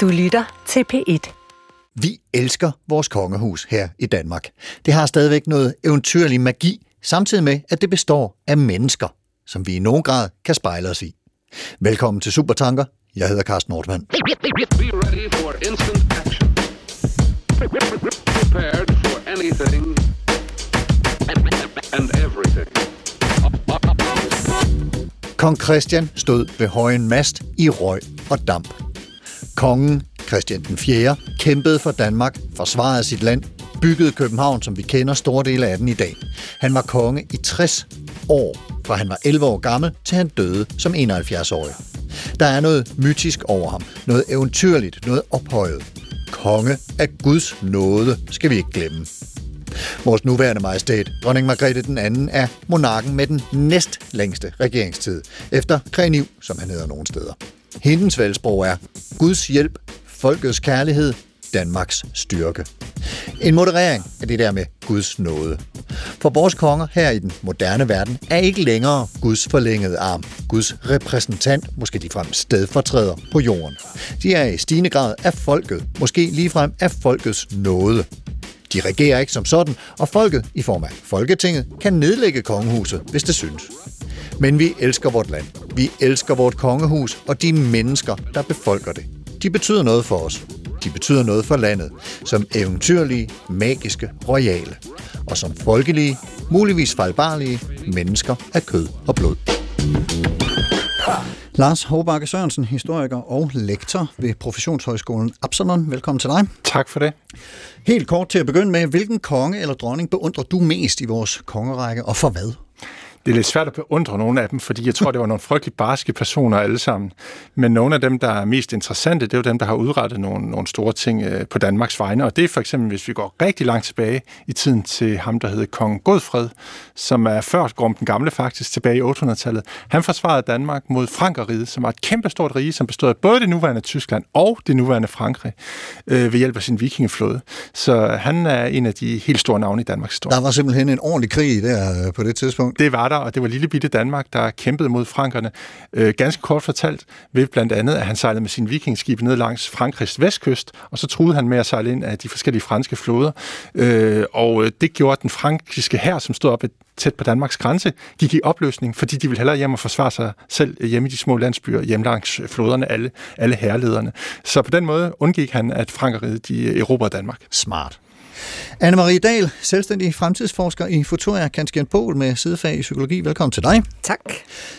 Du lytter til P1. Vi elsker vores kongehus her i Danmark. Det har stadigvæk noget eventyrlig magi, samtidig med, at det består af mennesker, som vi i nogen grad kan spejle os i. Velkommen til Supertanker. Jeg hedder Carsten Nordmann. Prepared for anything and everything. Kong Christian stod ved højen mast i røg og damp. Kongen, Christian den 4., kæmpede for Danmark, forsvarede sit land, byggede København, som vi kender store dele af den i dag. Han var konge i 60 år, fra han var 11 år gammel, til han døde som 71-årig. Der er noget mytisk over ham, noget eventyrligt, noget ophøjet. Konge af Guds nåde skal vi ikke glemme. Vores nuværende majestæt, dronning Margrethe den anden, er monarken med den næst længste regeringstid, efter Kreniv, som han hedder nogle steder. Hendes valgsprog er Guds hjælp, folkets kærlighed, Danmarks styrke. En moderering af det der med Guds nåde. For vores konger her i den moderne verden er ikke længere Guds forlængede arm, Guds repræsentant, måske ligefrem stedfortræder på jorden. De er i stigende grad af folket, måske ligefrem af folkets nåde. De regerer ikke som sådan, og folket, i form af Folketinget, kan nedlægge kongehuset, hvis det synes. Men vi elsker vort land. Vi elsker vort kongehus og de mennesker, der befolker det. De betyder noget for os. De betyder noget for landet. Som eventyrlige, magiske, royale. Og som folkelige, muligvis fejlbarlige mennesker af kød og blod. Lars Håbakke Sørensen, historiker og lektor ved Professionshøjskolen Absalon. Velkommen til dig. Tak for det. Helt kort til at begynde med, hvilken konge eller dronning beundrer du mest i vores kongerække, og for hvad? Det er lidt svært at beundre nogle af dem, fordi jeg tror, det var nogle frygtelig barske personer alle sammen. Men nogle af dem, der er mest interessante, det er jo dem, der har udrettet nogle, nogle store ting øh, på Danmarks vegne. Og det er for eksempel, hvis vi går rigtig langt tilbage i tiden til ham, der hed Kong Godfred, som er før Grum den Gamle faktisk, tilbage i 800-tallet. Han forsvarede Danmark mod Frankeriget, som var et kæmpestort rige, som bestod af både det nuværende Tyskland og det nuværende Frankrig, øh, ved hjælp af sin vikingeflåde. Så han er en af de helt store navne i Danmarks historie. Der var simpelthen en ordentlig krig der øh, på det tidspunkt. Det var der, og det var lille bitte Danmark, der kæmpede mod frankerne. Øh, ganske kort fortalt ved blandt andet, at han sejlede med sin vikingskib ned langs Frankrigs vestkyst, og så truede han med at sejle ind af de forskellige franske floder. Øh, og øh, det gjorde den frankiske hær, som stod op tæt på Danmarks grænse, gik i opløsning, fordi de ville hellere hjem og forsvare sig selv hjemme i de små landsbyer, hjemme langs floderne, alle, alle herlederne. Så på den måde undgik han, at Frankrig de erobrede Danmark. Smart. Anne-Marie Dahl, selvstændig fremtidsforsker i Futuria Kanskjern Pol med sidefag i psykologi. Velkommen til dig. Tak.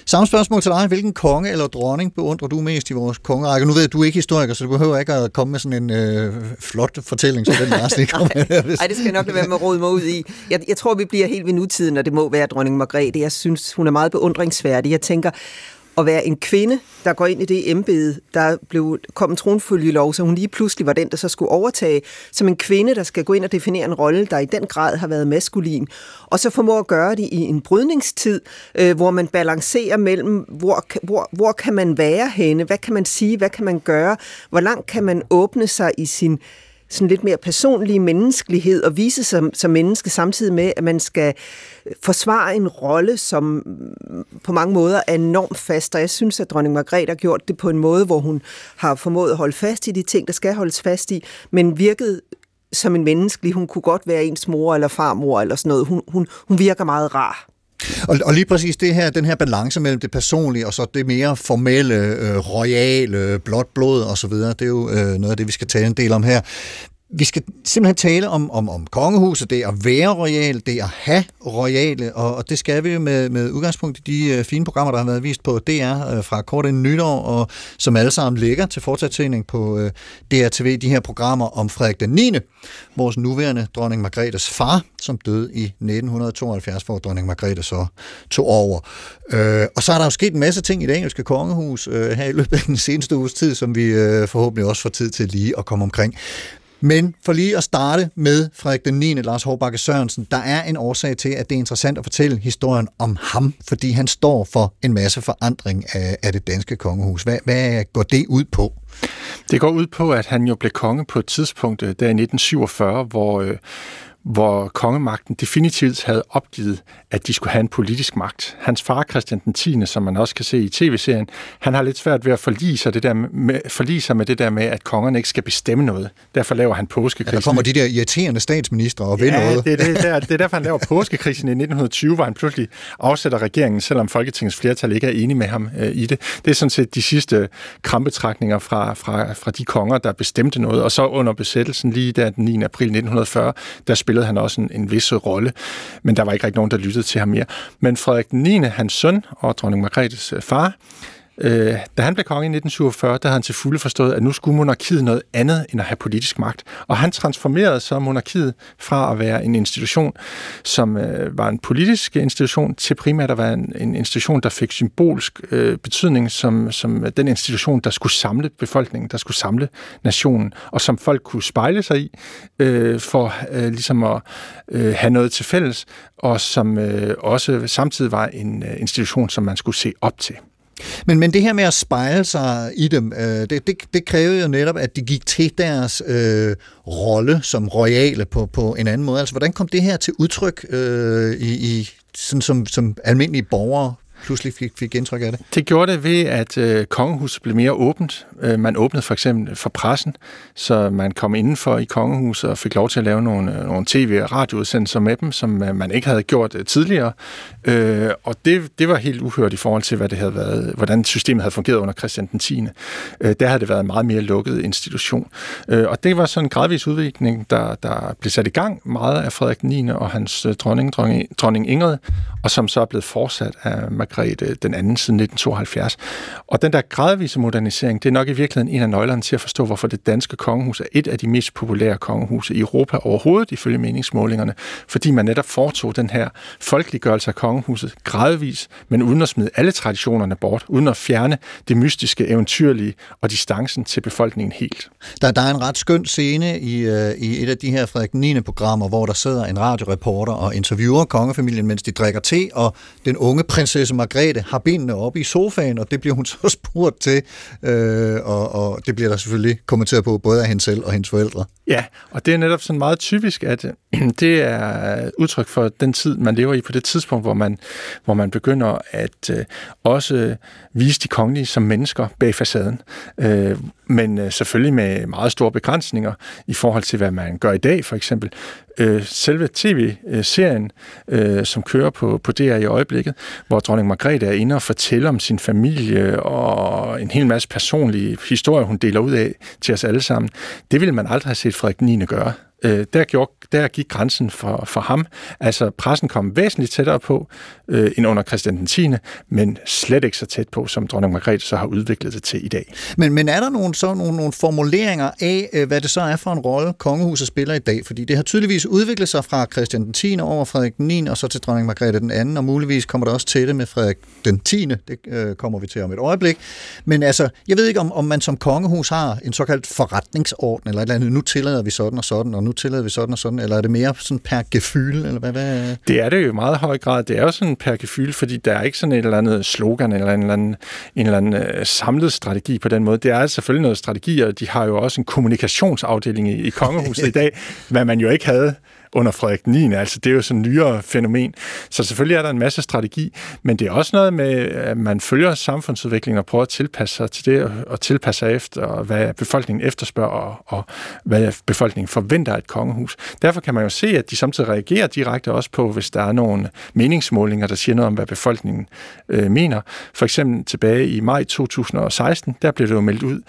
Samme spørgsmål til dig. Hvilken konge eller dronning beundrer du mest i vores kongerække? Nu ved jeg, at du er ikke historiker, så du behøver ikke at komme med sådan en øh, flot fortælling, så den Lars lige kommer med. Nej, det skal jeg nok lade være med at rode mig ud i. Jeg, jeg tror, vi bliver helt ved nutiden, og det må være dronning Margrethe. Jeg synes, hun er meget beundringsværdig. Jeg tænker, at være en kvinde, der går ind i det embede, der blev, kom en tronfølgelov, så hun lige pludselig var den, der så skulle overtage, som en kvinde, der skal gå ind og definere en rolle, der i den grad har været maskulin, og så formår at gøre det i en brydningstid, øh, hvor man balancerer mellem, hvor, hvor, hvor kan man være henne, hvad kan man sige, hvad kan man gøre, hvor langt kan man åbne sig i sin sådan lidt mere personlige menneskelighed og vise sig som menneske samtidig med, at man skal øh, forsvare en rolle, som mm, på mange måder er enormt fast. Og jeg synes, at dronning Margrethe har gjort det på en måde, hvor hun har formået at holde fast i de ting, der skal holdes fast i, men virket som en menneskelig. Hun kunne godt være ens mor eller farmor eller sådan noget. Hun, hun, hun virker meget rar. Og, og lige præcis det her, den her balance mellem det personlige og så det mere formelle, øh, royale, blåt blod og så videre, det er jo øh, noget af det, vi skal tale en del om her. Vi skal simpelthen tale om, om, om kongehuset, det at være royal, det at have royale, og, og det skal vi jo med, med udgangspunkt i de øh, fine programmer, der har været vist på DR øh, fra kort inden nytår, og som alle sammen ligger til fortsættning på øh, DRTV, de her programmer om Frederik den 9., vores nuværende dronning Margrethes far, som døde i 1972, hvor dronning Margrethe så tog over. Øh, og så er der jo sket en masse ting i det engelske kongehus øh, her i løbet af den seneste uges tid, som vi øh, forhåbentlig også får tid til lige at komme omkring. Men for lige at starte med Frederik den 9. Lars Hårbakke Sørensen, der er en årsag til, at det er interessant at fortælle historien om ham, fordi han står for en masse forandring af, af det danske kongehus. Hvad, hvad går det ud på? Det går ud på, at han jo blev konge på et tidspunkt, øh, der i 1947, hvor, øh, hvor kongemagten definitivt havde opgivet, at de skulle have en politisk magt. Hans far, Christian den 10., som man også kan se i tv-serien, han har lidt svært ved at forlige sig, det der med, forlige sig med det der med, at kongerne ikke skal bestemme noget. Derfor laver han påskekrisen. Ja, der kommer de der irriterende statsministre og vil ja, noget. det, er det, der, det er derfor, han laver påskekrisen i 1920, hvor han pludselig afsætter regeringen, selvom Folketingets flertal ikke er enige med ham øh, i det. Det er sådan set de sidste krampetrækninger fra, fra, fra de konger, der bestemte noget. Og så under besættelsen lige der den 9. april 1940, der spillede han også en, en vis rolle. Men der var ikke rigtig nogen, der lyttede til ham mere. Men Frederik 9., hans søn og dronning Margrethes øh, far, Øh, da han blev konge i 1947, der havde han til fulde forstået, at nu skulle monarkiet noget andet end at have politisk magt. Og han transformerede så monarkiet fra at være en institution, som øh, var en politisk institution, til primært at være en, en institution, der fik symbolsk øh, betydning som, som den institution, der skulle samle befolkningen, der skulle samle nationen, og som folk kunne spejle sig i, øh, for øh, ligesom at øh, have noget til fælles, og som øh, også samtidig var en øh, institution, som man skulle se op til. Men, men det her med at spejle sig i dem, øh, det, det, det krævede jo netop, at de gik til deres øh, rolle som royale på, på en anden måde. Altså, hvordan kom det her til udtryk øh, i, i sådan som, som almindelige borgere pludselig fik, fik indtryk af det? Det gjorde det ved, at øh, kongehuset blev mere åbent. Øh, man åbnede for eksempel for pressen, så man kom indenfor i kongehuset og fik lov til at lave nogle, øh, nogle tv- og radioudsendelser med dem, som øh, man ikke havde gjort øh, tidligere. Øh, og det, det var helt uhørt i forhold til, hvad det havde været, hvordan systemet havde fungeret under Christian den 10. Øh, der havde det været en meget mere lukket institution. Øh, og det var sådan en gradvis udvikling, der, der blev sat i gang meget af Frederik 9. og hans øh, dronning, dronning, dronning Ingrid, og som så er blevet fortsat af Margrethe Øh, den anden siden 1972. Og den der gradvise modernisering, det er nok i virkeligheden en af nøglerne til at forstå, hvorfor det danske kongehus er et af de mest populære kongehuse i Europa overhovedet, ifølge meningsmålingerne, fordi man netop foretog den her folkeliggørelse af kongehuset gradvis, men uden at smide alle traditionerne bort, uden at fjerne det mystiske, eventyrlige og distancen til befolkningen helt. Der, der er en ret skøn scene i, øh, i et af de her Frederik 9. programmer, hvor der sidder en radioreporter og interviewer kongefamilien, mens de drikker te, og den unge prinsesse Margrethe har benene oppe i sofaen, og det bliver hun så spurgt til, øh, og, og det bliver der selvfølgelig kommenteret på både af hende selv og hendes forældre. Ja, og det er netop sådan meget typisk, at det er udtryk for den tid, man lever i på det tidspunkt, hvor man, hvor man begynder at øh, også vise de kongelige som mennesker bag facaden. Øh, men øh, selvfølgelig med meget store begrænsninger i forhold til, hvad man gør i dag, for eksempel. Øh, selve tv-serien, øh, øh, som kører på, på DR i øjeblikket, hvor dronning Margrethe er inde og fortæller om sin familie og en hel masse personlige historier, hun deler ud af til os alle sammen, det ville man aldrig have set Frederik 9. gøre øh, der, gjorde, der gik grænsen for, for ham. Altså, pressen kom væsentligt tættere på øh, end under Christian den 10., men slet ikke så tæt på, som dronning Margrethe så har udviklet det til i dag. Men, men er der nogle, så nogle, nogle formuleringer af, øh, hvad det så er for en rolle, kongehuset spiller i dag? Fordi det har tydeligvis udviklet sig fra Christian den 10. over Frederik den 9. og så til dronning Margrethe den 2. og muligvis kommer der også til det med Frederik den 10. Det øh, kommer vi til om et øjeblik. Men altså, jeg ved ikke, om, om man som kongehus har en såkaldt forretningsorden, eller et eller andet, nu tillader vi sådan og sådan, og nu tillader vi sådan og sådan, eller er det mere sådan per gefyl, eller hvad, hvad? Det er det jo i meget høj grad. Det er jo sådan per gefyl, fordi der er ikke sådan et eller andet slogan, eller en eller anden, en eller anden uh, samlet strategi på den måde. Det er selvfølgelig noget strategi, og de har jo også en kommunikationsafdeling i, i kongehuset i dag, hvad man jo ikke havde under Frederik 9. Altså, det er jo sådan en nyere fænomen. Så selvfølgelig er der en masse strategi, men det er også noget med, at man følger samfundsudviklingen og prøver at tilpasse sig til det, og tilpasse sig efter, hvad befolkningen efterspørger, og, og hvad befolkningen forventer af et kongehus. Derfor kan man jo se, at de samtidig reagerer direkte også på, hvis der er nogle meningsmålinger, der siger noget om, hvad befolkningen øh, mener. For eksempel tilbage i maj 2016, der blev det jo meldt ud,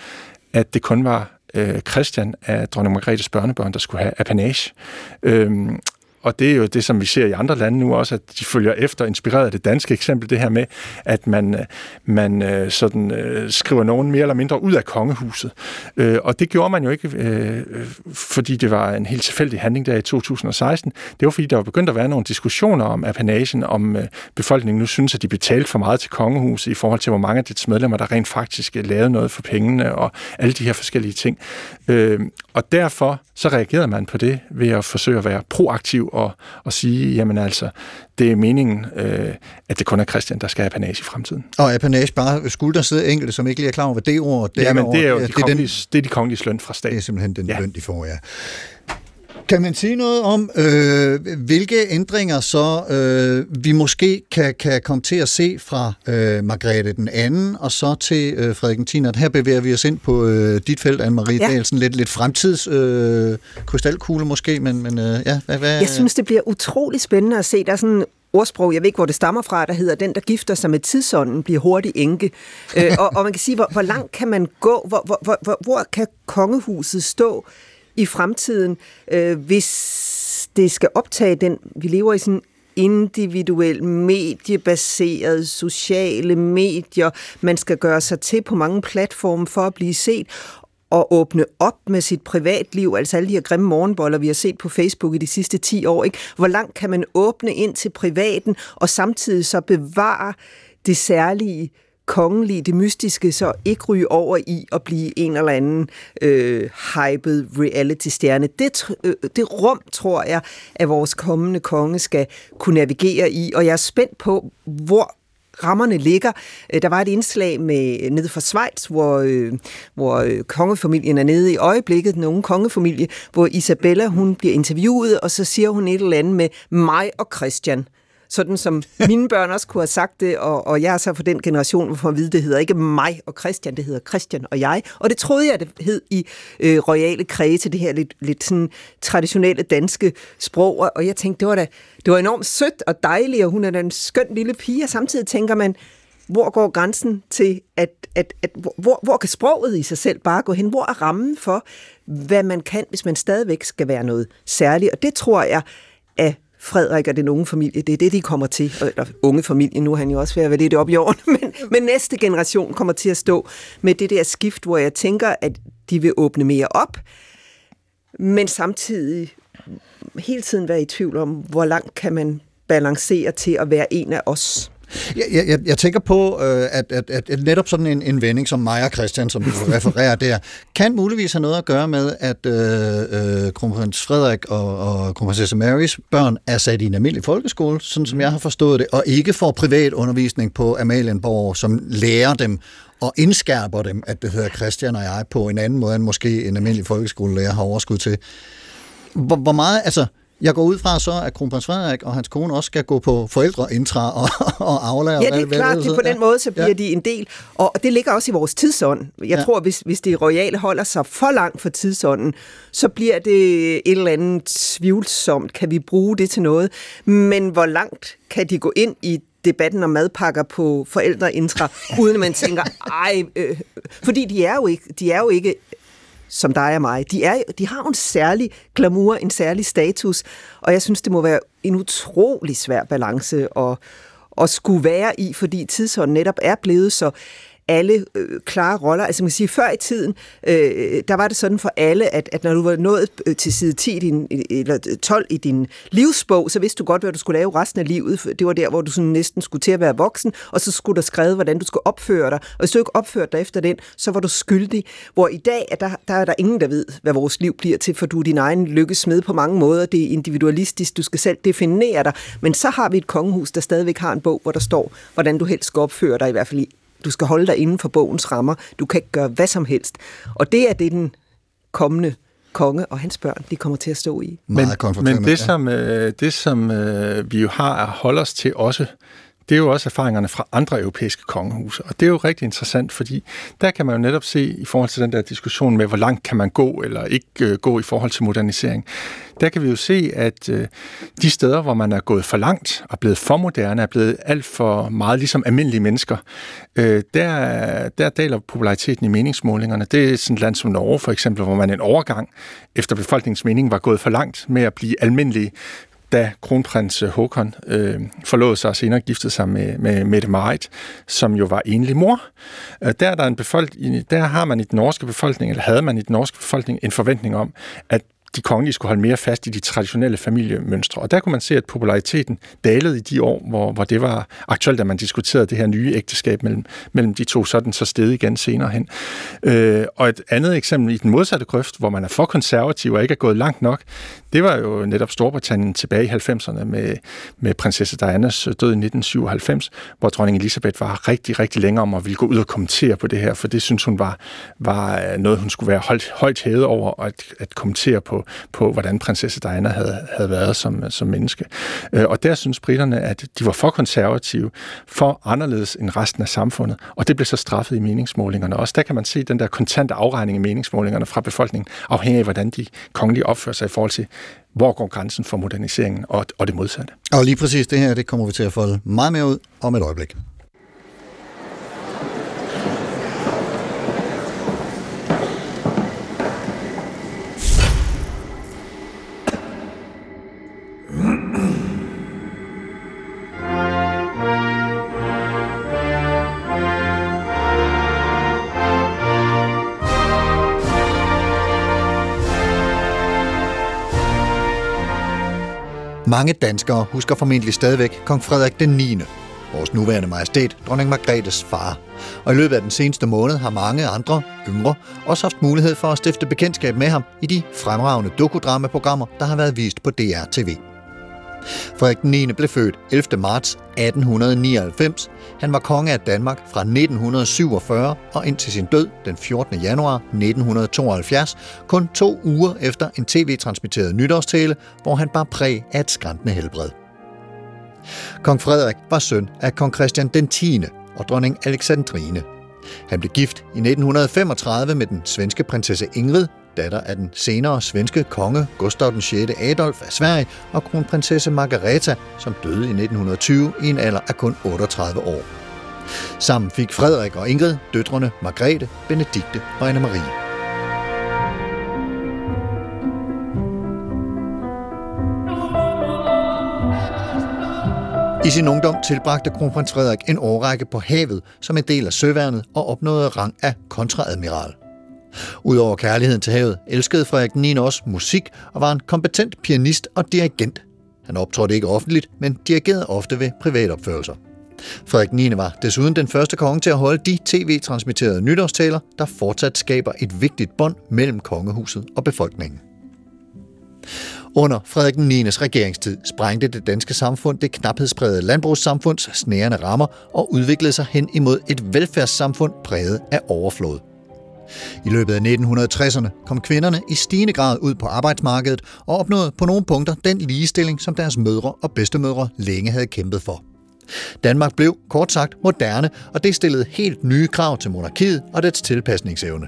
at det kun var øh, Christian af dronning Margrethes børnebørn, der skulle have apanage. Øhm, og det er jo det, som vi ser i andre lande nu også, at de følger efter, inspireret af det danske eksempel, det her med, at man, øh, man øh, sådan, øh, skriver nogen mere eller mindre ud af kongehuset. Og det gjorde man jo ikke, fordi det var en helt tilfældig handling der i 2016. Det var fordi, der var begyndt at være nogle diskussioner om apanagen, om befolkningen nu synes, at de betalte for meget til kongehuset i forhold til, hvor mange af dets medlemmer, der rent faktisk lavede noget for pengene og alle de her forskellige ting. Og derfor så reagerede man på det ved at forsøge at være proaktiv og, og sige, jamen altså, det er meningen, øh, at det kun er Christian, der skal have apanage i fremtiden. Og apanage, bare skulle der sidde enkelte, som ikke lige er klar over, hvad det ord det Jamen, det er jo de det, er den, det er de kongelige løn fra staten. Det er simpelthen den ja. løn, de får, ja. Kan man sige noget om, øh, hvilke ændringer så øh, vi måske kan, kan komme til at se fra øh, Margrethe den anden og så til øh, Frederik 10. Her bevæger vi os ind på øh, dit felt, Anne-Marie ja. Dahl, sådan lidt, lidt fremtids øh, krystalkugle måske, men, men øh, ja, hvad, hvad? Jeg synes, det bliver utrolig spændende at se. Der er sådan ordsprog, jeg ved ikke, hvor det stammer fra, der hedder, den, der gifter sig med tidsånden, bliver hurtigt enke. øh, og, og man kan sige, hvor, hvor langt kan man gå? Hvor, hvor, hvor, hvor kan kongehuset stå i fremtiden, øh, hvis det skal optage den, vi lever i sådan individuel, mediebaseret, sociale medier. Man skal gøre sig til på mange platforme for at blive set og åbne op med sit privatliv, altså alle de her grimme morgenboller, vi har set på Facebook i de sidste 10 år. Ikke? Hvor langt kan man åbne ind til privaten, og samtidig så bevare det særlige kongelige, det mystiske, så ikke ryge over i at blive en eller anden øh, hyped reality-stjerne. Det, øh, det rum, tror jeg, at vores kommende konge skal kunne navigere i, og jeg er spændt på, hvor rammerne ligger. Øh, der var et indslag med nede fra Schweiz, hvor, øh, hvor øh, kongefamilien er nede i øjeblikket, den unge kongefamilie, hvor Isabella hun bliver interviewet, og så siger hun et eller andet med mig og Christian sådan som mine børn også kunne have sagt det, og, og jeg er så for den generation, hvor at vide, det hedder ikke mig og Christian, det hedder Christian og jeg. Og det troede jeg, det hed i øh, royale kredse, det her lidt, lidt sådan traditionelle danske sprog, og jeg tænkte, det var da det var enormt sødt og dejligt, og hun er da en skøn lille pige, og samtidig tænker man, hvor går grænsen til, at, at, at hvor, hvor kan sproget i sig selv bare gå hen? Hvor er rammen for, hvad man kan, hvis man stadigvæk skal være noget særligt? Og det tror jeg, at Frederik og den unge familie, det er det, de kommer til. Eller unge familie, nu er han jo også ved at være lidt op i årene, men, men næste generation kommer til at stå med det der skift, hvor jeg tænker, at de vil åbne mere op, men samtidig hele tiden være i tvivl om, hvor langt kan man balancere til at være en af os. Jeg, jeg, jeg tænker på, øh, at, at, at, at netop sådan en, en vending som mig og Christian, som du refererer der, kan muligvis have noget at gøre med, at øh, øh, kronprins Frederik og, og kronprinsesse Marys børn er sat i en almindelig folkeskole, sådan som jeg har forstået det, og ikke får privat undervisning på Amalienborg, som lærer dem og indskærper dem, at det hedder Christian og jeg på en anden måde, end måske en almindelig folkeskolelærer har overskud til. Hvor, hvor meget, altså, jeg går ud fra så, at kronprins Frederik og hans kone også skal gå på forældreintra og, og aflære. Ja, det er klart, det, det på den måde, så bliver ja. de en del. Og det ligger også i vores tidsånd. Jeg ja. tror, hvis, hvis det royale holder sig for langt for tidsånden, så bliver det et eller andet tvivlsomt. Kan vi bruge det til noget? Men hvor langt kan de gå ind i debatten om madpakker på forældreintra, uden at man tænker, ej, øh, fordi de er jo ikke, de er jo ikke som dig og mig, de, er, de har en særlig glamour, en særlig status, og jeg synes, det må være en utrolig svær balance at, at skulle være i, fordi tidsånden netop er blevet så alle øh, klare roller. Altså man kan sige, før i tiden, øh, der var det sådan for alle, at, at når du var nået øh, til side 10 din, eller øh, 12 i din livsbog, så vidste du godt, hvad du skulle lave resten af livet. Det var der, hvor du sådan næsten skulle til at være voksen, og så skulle der skrevet, hvordan du skulle opføre dig. Og hvis du ikke opførte dig efter den, så var du skyldig. Hvor i dag, at der, der er der ingen, der ved, hvad vores liv bliver til, for du er din egen lykkesmed på mange måder. Det er individualistisk, du skal selv definere dig. Men så har vi et kongehus, der stadigvæk har en bog, hvor der står, hvordan du helst skal opføre dig, i hvert fald i du skal holde dig inden for bogens rammer. Du kan ikke gøre hvad som helst. Og det er det, den kommende konge og hans børn, de kommer til at stå i. Men, men det, som, øh, det, som øh, vi jo har at holde os til også, det er jo også erfaringerne fra andre europæiske kongehuse. Og det er jo rigtig interessant, fordi der kan man jo netop se i forhold til den der diskussion med, hvor langt kan man gå eller ikke øh, gå i forhold til modernisering. Der kan vi jo se, at øh, de steder, hvor man er gået for langt og blevet for moderne, er blevet alt for meget ligesom almindelige mennesker, øh, der, der daler populariteten i meningsmålingerne. Det er sådan et land som Norge for eksempel, hvor man en overgang efter befolkningens mening var gået for langt med at blive almindelige da kronprins øh, Håkon øh, forlod sig og senere giftede sig med, med Mette Marit, som jo var enlig mor. Øh, der, er der, en befolkning, der har man i den norske befolkning, eller havde man i den norske befolkning, en forventning om, at de kongelige skulle holde mere fast i de traditionelle familiemønstre. Og der kunne man se, at populariteten dalede i de år, hvor, hvor det var aktuelt, da man diskuterede det her nye ægteskab mellem, mellem de to, sådan så sted igen senere hen. Øh, og et andet eksempel i den modsatte grøft, hvor man er for konservativ og ikke er gået langt nok, det var jo netop Storbritannien tilbage i 90'erne med, med prinsesse Dianas død i 1997, hvor dronning Elisabeth var rigtig, rigtig længere om at ville gå ud og kommentere på det her, for det synes hun var, var noget, hun skulle være holdt, højt hævet over at, at kommentere på på, på hvordan prinsesse Diana havde, havde været som, som menneske. Øh, og der synes britterne, at de var for konservative, for anderledes end resten af samfundet, og det blev så straffet i meningsmålingerne. Også der kan man se den der kontante afregning i meningsmålingerne fra befolkningen, afhængig af, hvordan de kongelige opfører sig i forhold til, hvor går grænsen for moderniseringen og, og det modsatte. Og lige præcis det her, det kommer vi til at folde meget mere ud om et øjeblik. Mange danskere husker formentlig stadigvæk kong Frederik den 9., vores nuværende majestæt, dronning Margrethes far. Og i løbet af den seneste måned har mange andre, yngre, også haft mulighed for at stifte bekendtskab med ham i de fremragende dokudramaprogrammer, der har været vist på DR-TV. Frederik 9. blev født 11. marts 1899. Han var konge af Danmark fra 1947 og indtil sin død den 14. januar 1972, kun to uger efter en tv-transmitteret nytårstale, hvor han bar præg af et skræntende helbred. Kong Frederik var søn af kong Christian den 10. og dronning Alexandrine. Han blev gift i 1935 med den svenske prinsesse Ingrid, datter af den senere svenske konge Gustav den 6. Adolf af Sverige og kronprinsesse Margareta, som døde i 1920 i en alder af kun 38 år. Sammen fik Frederik og Ingrid døtrene Margrethe, Benedikte og Anne-Marie. I sin ungdom tilbragte kronprins Frederik en årrække på havet som en del af søværnet og opnåede rang af kontraadmiral. Udover kærligheden til havet, elskede Frederik 9. også musik og var en kompetent pianist og dirigent. Han optrådte ikke offentligt, men dirigerede ofte ved privatopførelser. Frederik 9. var desuden den første konge til at holde de tv-transmitterede nytårstaler, der fortsat skaber et vigtigt bånd mellem kongehuset og befolkningen. Under Frederik 9. regeringstid sprængte det danske samfund det knaphedsprægede landbrugssamfunds snærende rammer og udviklede sig hen imod et velfærdssamfund præget af overflod. I løbet af 1960'erne kom kvinderne i stigende grad ud på arbejdsmarkedet og opnåede på nogle punkter den ligestilling, som deres mødre og bedstemødre længe havde kæmpet for. Danmark blev, kort sagt, moderne, og det stillede helt nye krav til monarkiet og dets tilpasningsevne.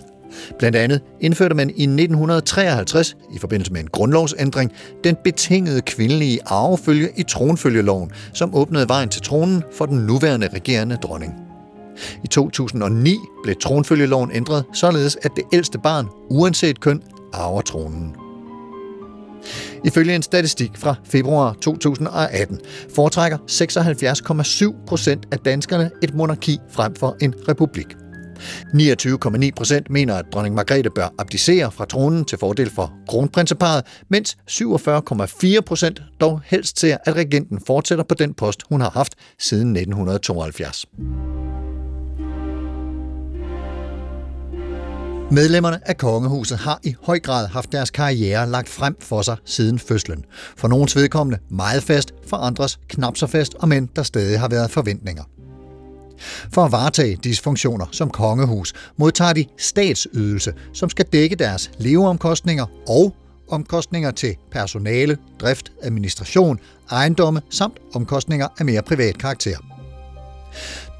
Blandt andet indførte man i 1953, i forbindelse med en grundlovsændring, den betingede kvindelige arvefølge i tronfølgeloven, som åbnede vejen til tronen for den nuværende regerende dronning. I 2009 blev tronfølgeloven ændret, således at det ældste barn, uanset køn, arver tronen. Ifølge en statistik fra februar 2018 foretrækker 76,7 procent af danskerne et monarki frem for en republik. 29,9 procent mener, at dronning Margrethe bør abdicere fra tronen til fordel for kronprinseparet, mens 47,4 procent dog helst ser, at regenten fortsætter på den post, hun har haft siden 1972. Medlemmerne af kongehuset har i høj grad haft deres karriere lagt frem for sig siden fødslen. For nogens vedkommende meget fast, for andres knap så fast, og men der stadig har været forventninger. For at varetage disse funktioner som kongehus, modtager de statsydelse, som skal dække deres leveomkostninger og omkostninger til personale, drift, administration, ejendomme samt omkostninger af mere privat karakter.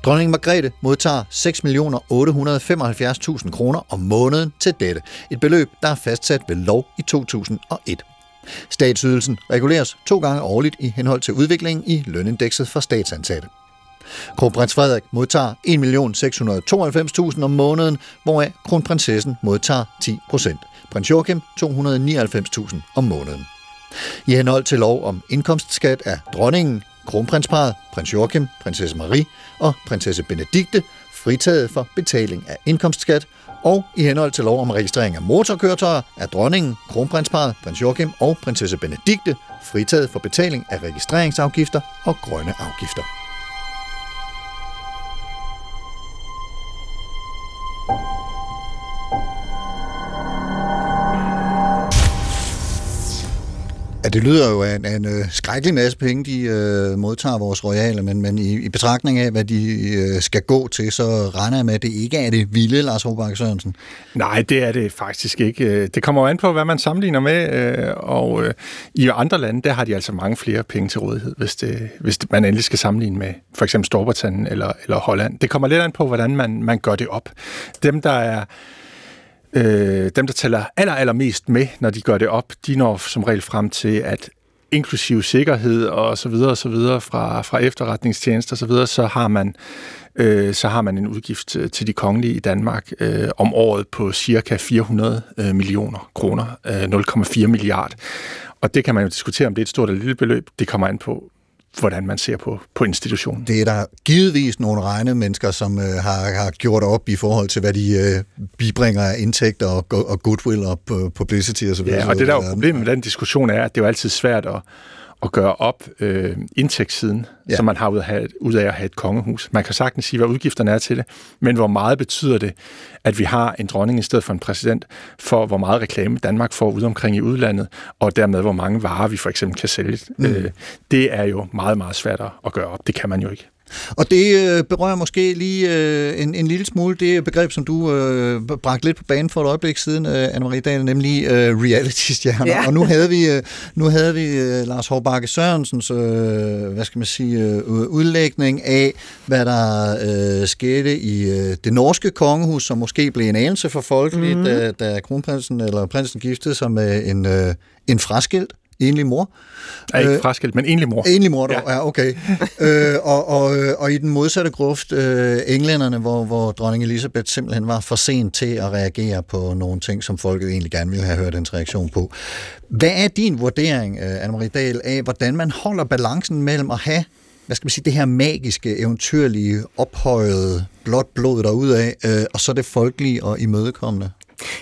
Dronning Margrethe modtager 6.875.000 kroner om måneden til dette. Et beløb, der er fastsat ved lov i 2001. Statsydelsen reguleres to gange årligt i henhold til udviklingen i lønindekset for statsansatte. Kronprins Frederik modtager 1.692.000 om måneden, hvoraf kronprinsessen modtager 10 procent. Prins Joachim 299.000 om måneden. I henhold til lov om indkomstskat er dronningen kronprinsparet, prins Joachim, prinsesse Marie og prinsesse Benedikte fritaget for betaling af indkomstskat, og i henhold til lov om registrering af motorkøretøjer er dronningen, kronprinsparet, prins Joachim og prinsesse Benedikte fritaget for betaling af registreringsafgifter og grønne afgifter. Det lyder jo af en, af en øh, skrækkelig masse penge, de øh, modtager vores royale, men, men i, i betragtning af, hvad de øh, skal gå til, så regner jeg med, at det ikke er det vilde, Lars Håbak Sørensen. Nej, det er det faktisk ikke. Øh, det kommer jo an på, hvad man sammenligner med, øh, og øh, i andre lande, der har de altså mange flere penge til rådighed, hvis, det, hvis det, man endelig skal sammenligne med for eksempel Storbritannien eller, eller Holland. Det kommer lidt an på, hvordan man, man gør det op. Dem, der er øh, dem, der tæller aller, allermest med, når de gør det op, de når som regel frem til, at inklusiv sikkerhed og så videre og så videre fra, fra efterretningstjenester og så videre, så har man øh, så har man en udgift øh, til de kongelige i Danmark øh, om året på cirka 400 øh, millioner kroner, øh, 0,4 milliard. Og det kan man jo diskutere, om det er et stort eller lille beløb. Det kommer an på, hvordan man ser på, på institutionen. Det er der givetvis nogle regne mennesker, som øh, har, har gjort op i forhold til, hvad de øh, bibringer af indtægter og, og goodwill og pu- publicity osv. Ja, og det der er jo problemet med den diskussion er, at det er jo altid svært at, at gøre op øh, indtægtssiden, Ja. som man har ud af, have, ud af at have et kongehus. Man kan sagtens sige, hvad udgifterne er til det, men hvor meget betyder det, at vi har en dronning i stedet for en præsident, for hvor meget reklame Danmark får ud omkring i udlandet, og dermed hvor mange varer vi for eksempel kan sælge. Mm. Øh, det er jo meget, meget svært at gøre op. Det kan man jo ikke. Og det øh, berører måske lige øh, en, en lille smule det begreb, som du øh, bragte lidt på banen for et øjeblik siden, øh, Anne-Marie Dahl, nemlig øh, reality-stjerner. Ja. Og nu havde vi, øh, nu havde vi øh, Lars Hårbakke Sørensens, øh, hvad skal man sige, øh, udlægning af, hvad der øh, skete i øh, det norske kongehus, som måske blev en anelse for folkeligt, mm. da, da kronprinsen eller prinsen giftede sig med en, øh, en fraskilt enlig mor. Er ikke Øh, fraskilt, men enlig mor. Enlig mor, dog. Ja. ja, okay. øh, og, og, øh, og i den modsatte gruft, øh, englænderne, hvor, hvor dronning Elisabeth simpelthen var for sent til at reagere på nogle ting, som folket egentlig gerne ville have hørt en reaktion på. Hvad er din vurdering, øh, Anne-Marie Dahl, af hvordan man holder balancen mellem at have hvad skal man sige, det her magiske, eventyrlige, ophøjede, blåt blod derudaf, øh, og så det folkelige og imødekommende?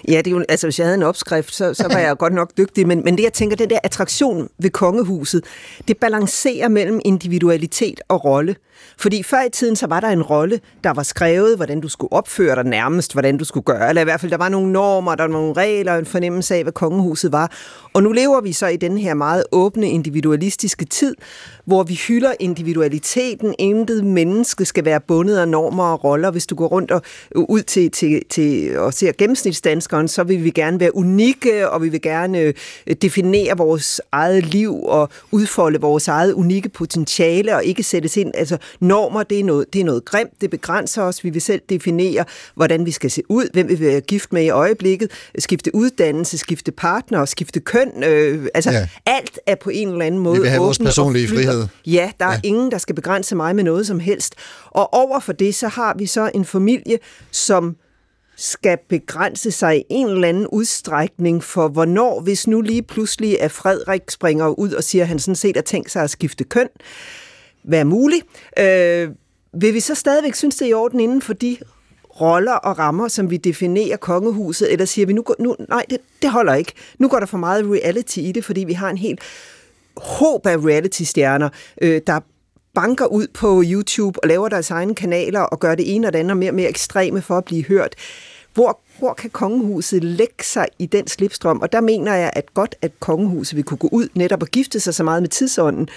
Ja, det er jo, altså hvis jeg havde en opskrift, så, så var jeg godt nok dygtig, men, men det jeg tænker, den der attraktion ved kongehuset, det balancerer mellem individualitet og rolle. Fordi før i tiden, så var der en rolle, der var skrevet, hvordan du skulle opføre dig nærmest, hvordan du skulle gøre, eller i hvert fald, der var nogle normer, der var nogle regler, en fornemmelse af, hvad kongehuset var. Og nu lever vi så i den her meget åbne, individualistiske tid, hvor vi hylder individualiteten. Intet menneske skal være bundet af normer og roller. Hvis du går rundt og øh, ud til, til, til og ser gennemsnitsdanskeren, så vil vi gerne være unikke, og vi vil gerne øh, definere vores eget liv og udfolde vores eget unikke potentiale og ikke sættes ind. Altså normer, det er noget, det er noget grimt, det begrænser os. Vi vil selv definere, hvordan vi skal se ud, hvem vi vil være gift med i øjeblikket, skifte uddannelse, skifte partner skifte køn. Øh, altså Ja. alt er på en eller anden måde vil have vores personlige frihed. Ja, der er ja. ingen, der skal begrænse mig med noget som helst. Og over for det, så har vi så en familie, som skal begrænse sig i en eller anden udstrækning for, hvornår, hvis nu lige pludselig at Frederik springer ud og siger, at han sådan set har tænkt sig at skifte køn, være muligt. Øh, vil vi så stadigvæk synes, det er i orden inden for de roller og rammer, som vi definerer kongehuset, eller siger vi, nu, går- nu nej, det, det holder ikke. Nu går der for meget reality i det, fordi vi har en helt håb af reality-stjerner, øh, der banker ud på YouTube og laver deres egne kanaler og gør det ene og det andet mere og mere ekstreme for at blive hørt. Hvor, hvor kan kongehuset lægge sig i den slipstrøm? Og der mener jeg, at godt, at kongehuset vil kunne gå ud netop og gifte sig så meget med tidsånden,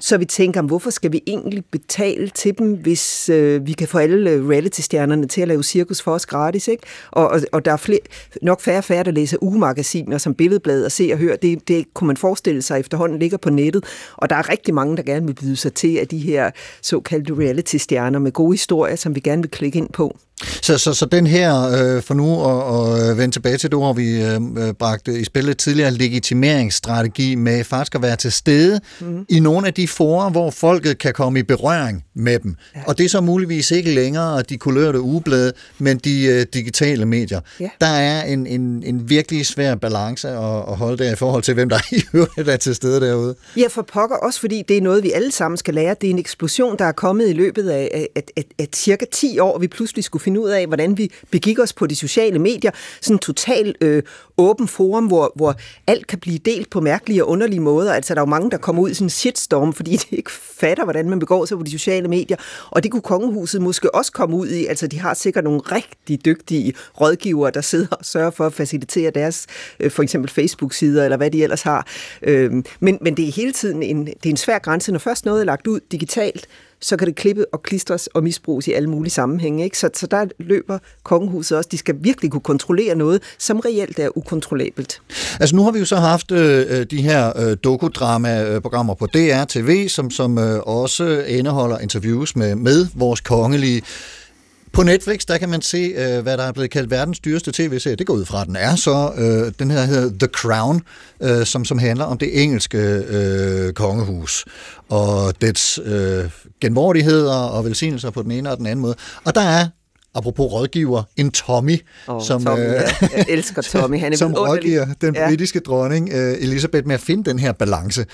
så vi tænker, hvorfor skal vi egentlig betale til dem, hvis øh, vi kan få alle øh, reality-stjernerne til at lave cirkus for os gratis, ikke? Og, og, og der er flere, nok færre og færre, der læser ugemagasiner som Billedblad og Se og Hør. Det, det kunne man forestille sig efterhånden ligger på nettet. Og der er rigtig mange, der gerne vil byde sig til af de her såkaldte reality-stjerner med gode historier, som vi gerne vil klikke ind på. Så, så, så den her, øh, for nu at, at vende tilbage til det ord, vi øh, bragte i spillet tidligere, legitimeringsstrategi med faktisk at være til stede mm. i nogle af de forer, hvor folket kan komme i berøring med dem. Ja. Og det er så muligvis ikke længere de kulørte ugeblade, men de øh, digitale medier. Ja. Der er en, en, en virkelig svær balance at, at holde der i forhold til, hvem der i øvrigt er til stede derude. Ja, for pokker også, fordi det er noget, vi alle sammen skal lære. Det er en eksplosion, der er kommet i løbet af at, at, at, at cirka 10 år, vi pludselig skulle finde ud af, hvordan vi begik os på de sociale medier. Sådan en total øh, åben forum, hvor, hvor alt kan blive delt på mærkelige og underlige måder. Altså, der er jo mange, der kommer ud i sådan en shitstorm, fordi de ikke fatter, hvordan man begår sig på de sociale medier, og det kunne kongehuset måske også komme ud i. Altså, de har sikkert nogle rigtig dygtige rådgivere, der sidder og sørger for at facilitere deres, øh, for eksempel Facebook-sider, eller hvad de ellers har. Øh, men, men det er hele tiden en, det er en svær grænse. Når først noget er lagt ud digitalt, så kan det klippe og klistres og misbruges i alle mulige sammenhænge. Ikke? Så, så der løber kongehuset også. De skal virkelig kunne kontrollere noget, som reelt er ukontrollabelt. Altså nu har vi jo så haft øh, øh de her øh, dokudrama-programmer på DR-TV, som, som øh, også indeholder interviews med, med vores kongelige på Netflix, der kan man se, øh, hvad der er blevet kaldt verdens dyreste tv-serie. Det går ud fra, at den er så. Øh, den her hedder The Crown, øh, som, som handler om det engelske øh, kongehus og dets øh, genvordigheder og velsignelser på den ene og den anden måde. Og der er apropos rådgiver, en Tommy, Oh, som, Tommy, øh, ja. Jeg elsker Tommy. Han er som rådgiver den Ja. britiske dronning øh, Elisabeth med at finde den her balance.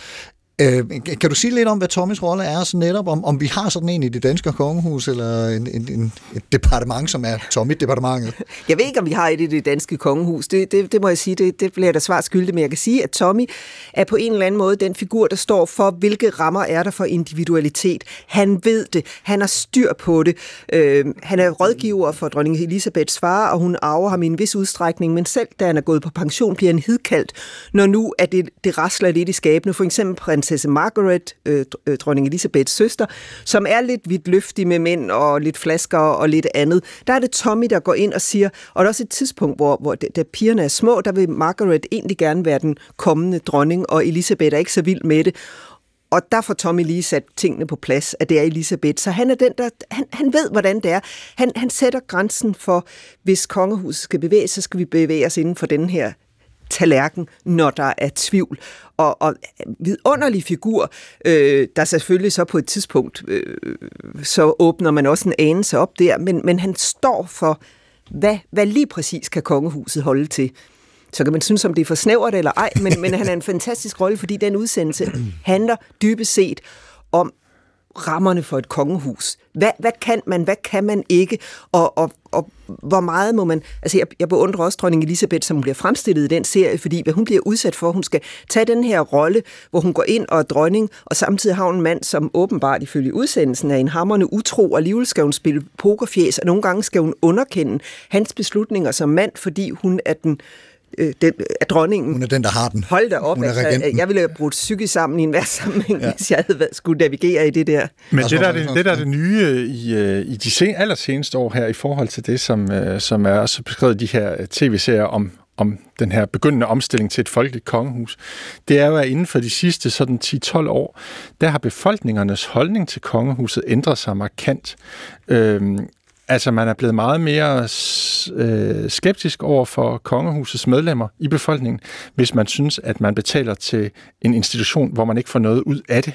Øh, kan du sige lidt om, hvad Tommys rolle er, så netop om, om vi har sådan en i det danske kongehus, eller en, en, en, et departement, som er Tommy-departementet? Jeg ved ikke, om vi har et i det danske kongehus. Det, det, det må jeg sige, det, det bliver der da svar skyldig, men jeg kan sige, at Tommy er på en eller anden måde den figur, der står for, hvilke rammer er der for individualitet. Han ved det. Han har styr på det. Øh, han er rådgiver for dronning Elisabeths far, og hun arver ham i en vis udstrækning, men selv da han er gået på pension, bliver han hidkaldt, når nu at det, det rasler lidt i skabene. For eksempel prinsesse Margaret, øh, øh dronning Elisabeths søster, som er lidt vidtløftig med mænd og lidt flasker og lidt andet. Der er det Tommy, der går ind og siger, og der er også et tidspunkt, hvor, hvor da pigerne er små, der vil Margaret egentlig gerne være den kommende dronning, og Elisabeth er ikke så vild med det. Og der får Tommy lige sat tingene på plads, at det er Elisabeth. Så han er den, der, han, han ved, hvordan det er. Han, han sætter grænsen for, hvis kongehuset skal bevæge sig, skal vi bevæge os inden for den her tallerken, når der er tvivl. Og, og vidunderlig figur, øh, der selvfølgelig så på et tidspunkt, øh, så åbner man også en anelse op der, men, men han står for, hvad, hvad lige præcis kan kongehuset holde til. Så kan man synes, om det er for snævert eller ej, men, men han er en fantastisk rolle, fordi den udsendelse handler dybest set om rammerne for et kongehus. Hvad, hvad kan man, hvad kan man ikke, og, og, og hvor meget må man... Altså, jeg, jeg beundrer også dronning Elisabeth, som hun bliver fremstillet i den serie, fordi hvad hun bliver udsat for, hun skal tage den her rolle, hvor hun går ind og er dronning, og samtidig har hun en mand, som åbenbart ifølge udsendelsen er en hammerne utro, og alligevel skal hun spille pokerfjes, og nogle gange skal hun underkende hans beslutninger som mand, fordi hun er den øh, den, er dronningen. Hun er den, der har den. Hold da op, Hun er altså, regenten. jeg ville have brugt psykisk sammen i enhver sammenhæng, ja. hvis jeg havde været, skulle navigere i det der. Men Altså, det der, er det, det der er det nye øh, i, øh, i de sen, allerseneste år her, i forhold til det, som, øh, som er også beskrevet i de her øh, tv-serier om, om den her begyndende omstilling til et folkeligt kongehus, det er jo, at inden for de sidste sådan 10-12 år, der har befolkningernes holdning til kongehuset ændret sig markant. Øhm, Altså, man er blevet meget mere øh, skeptisk over for kongehusets medlemmer i befolkningen, hvis man synes, at man betaler til en institution, hvor man ikke får noget ud af det.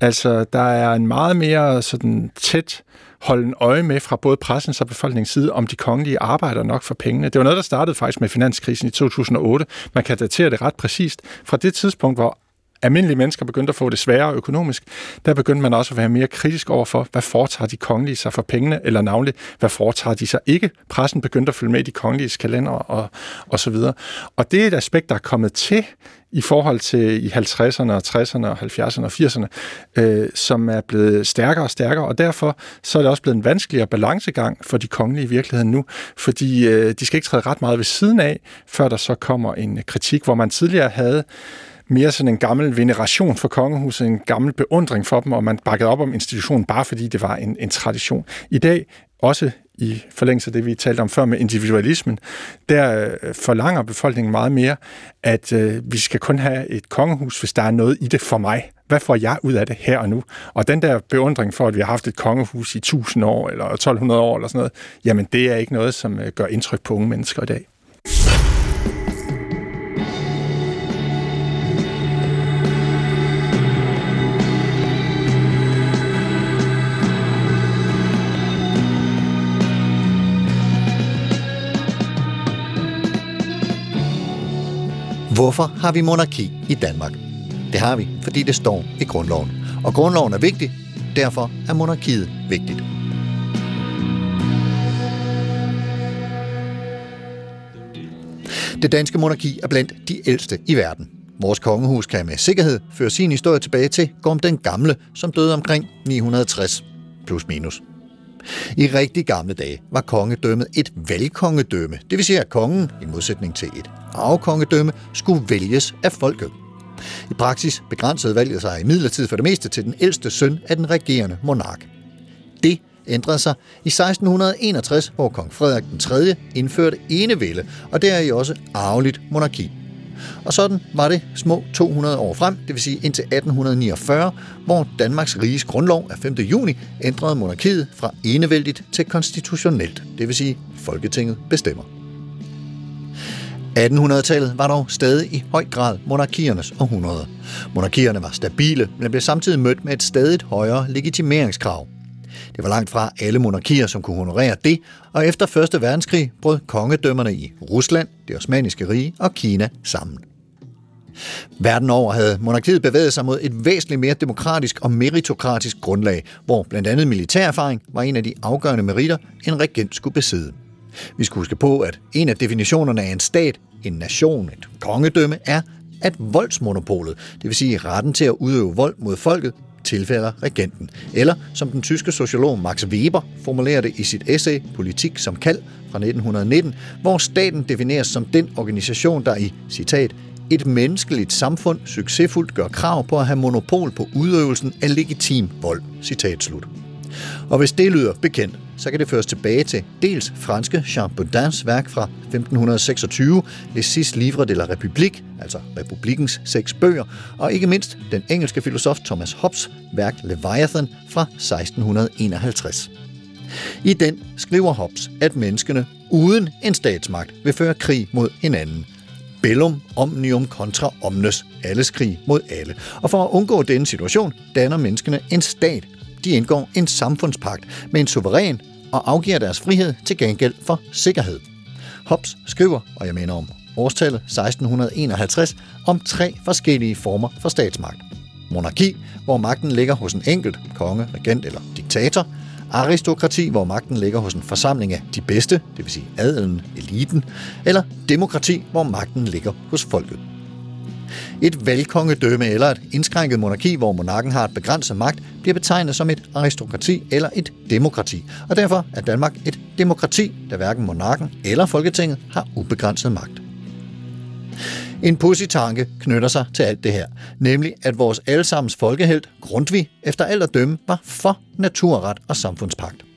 Altså, der er en meget mere sådan tæt holden øje med fra både pressens og befolkningens side, om de kongelige arbejder nok for pengene. Det var noget, der startede faktisk med finanskrisen i 2008. Man kan datere det ret præcist. Fra det tidspunkt, hvor almindelige mennesker begyndte at få det sværere økonomisk, der begyndte man også at være mere kritisk over for, hvad foretager de kongelige sig for pengene, eller navnlig, hvad foretager de sig ikke. Pressen begyndte at følge med i de kongelige kalender og, og så videre. Og det er et aspekt, der er kommet til i forhold til i 50'erne og 60'erne og 70'erne og 80'erne, øh, som er blevet stærkere og stærkere, og derfor så er det også blevet en vanskeligere balancegang for de kongelige i virkeligheden nu, fordi øh, de skal ikke træde ret meget ved siden af, før der så kommer en kritik, hvor man tidligere havde mere sådan en gammel veneration for kongehuset, en gammel beundring for dem, og man bakkede op om institutionen bare fordi det var en, en tradition. I dag, også i forlængelse af det, vi talte om før med individualismen, der øh, forlanger befolkningen meget mere, at øh, vi skal kun have et kongehus, hvis der er noget i det for mig. Hvad får jeg ud af det her og nu? Og den der beundring for, at vi har haft et kongehus i 1000 år eller 1200 år eller sådan noget, jamen det er ikke noget, som øh, gør indtryk på unge mennesker i dag. Hvorfor har vi monarki i Danmark? Det har vi, fordi det står i grundloven. Og grundloven er vigtig, derfor er monarkiet vigtigt. Det danske monarki er blandt de ældste i verden. Vores kongehus kan med sikkerhed føre sin historie tilbage til Gorm den Gamle, som døde omkring 960. plus minus. I rigtig gamle dage var kongedømmet et valgkongedømme, det vil sige, at kongen, i modsætning til et arvekongedømme, skulle vælges af folket. I praksis begrænsede valget sig i for det meste til den ældste søn af den regerende monark. Det ændrede sig i 1661, hvor kong Frederik III 3. indførte enevælde, og deri også arveligt monarki. Og sådan var det små 200 år frem, det vil sige indtil 1849, hvor Danmarks Riges Grundlov af 5. juni ændrede monarkiet fra enevældigt til konstitutionelt, det vil sige Folketinget bestemmer. 1800-tallet var dog stadig i høj grad monarkiernes århundrede. Monarkierne var stabile, men blev samtidig mødt med et stadigt højere legitimeringskrav. Det var langt fra alle monarkier, som kunne honorere det, og efter 1. verdenskrig brød kongedømmerne i Rusland, det osmaniske rige og Kina sammen. Verden over havde monarkiet bevæget sig mod et væsentligt mere demokratisk og meritokratisk grundlag, hvor blandt andet militærerfaring var en af de afgørende meritter, en regent skulle besidde. Vi skal huske på, at en af definitionerne af en stat, en nation, et kongedømme, er, at voldsmonopolet, det vil sige retten til at udøve vold mod folket, tilfælder regenten. Eller som den tyske sociolog Max Weber formulerer det i sit essay Politik som kald fra 1919, hvor staten defineres som den organisation, der i, citat, et menneskeligt samfund succesfuldt gør krav på at have monopol på udøvelsen af legitim vold. Citat slut. Og hvis det lyder bekendt, så kan det føres tilbage til dels franske Jean Baudins værk fra 1526, Les six livres de la République, altså Republikens seks bøger, og ikke mindst den engelske filosof Thomas Hobbes værk Leviathan fra 1651. I den skriver Hobbes, at menneskene uden en statsmagt vil føre krig mod hinanden. Bellum omnium contra omnes, alles krig mod alle. Og for at undgå denne situation, danner menneskene en stat, de indgår en samfundspagt med en suveræn og afgiver deres frihed til gengæld for sikkerhed. Hobbes skriver, og jeg mener om årstallet 1651, om tre forskellige former for statsmagt. Monarki, hvor magten ligger hos en enkelt konge, regent eller diktator. Aristokrati, hvor magten ligger hos en forsamling af de bedste, det vil sige adelen, eliten. Eller demokrati, hvor magten ligger hos folket. Et valgkongedømme eller et indskrænket monarki, hvor monarken har et begrænset magt, bliver betegnet som et aristokrati eller et demokrati. Og derfor er Danmark et demokrati, da hverken monarken eller Folketinget har ubegrænset magt. En pudsig tanke knytter sig til alt det her, nemlig at vores allesammens folkehelt, Grundtvig, efter alt at dømme, var for naturret og samfundspagt.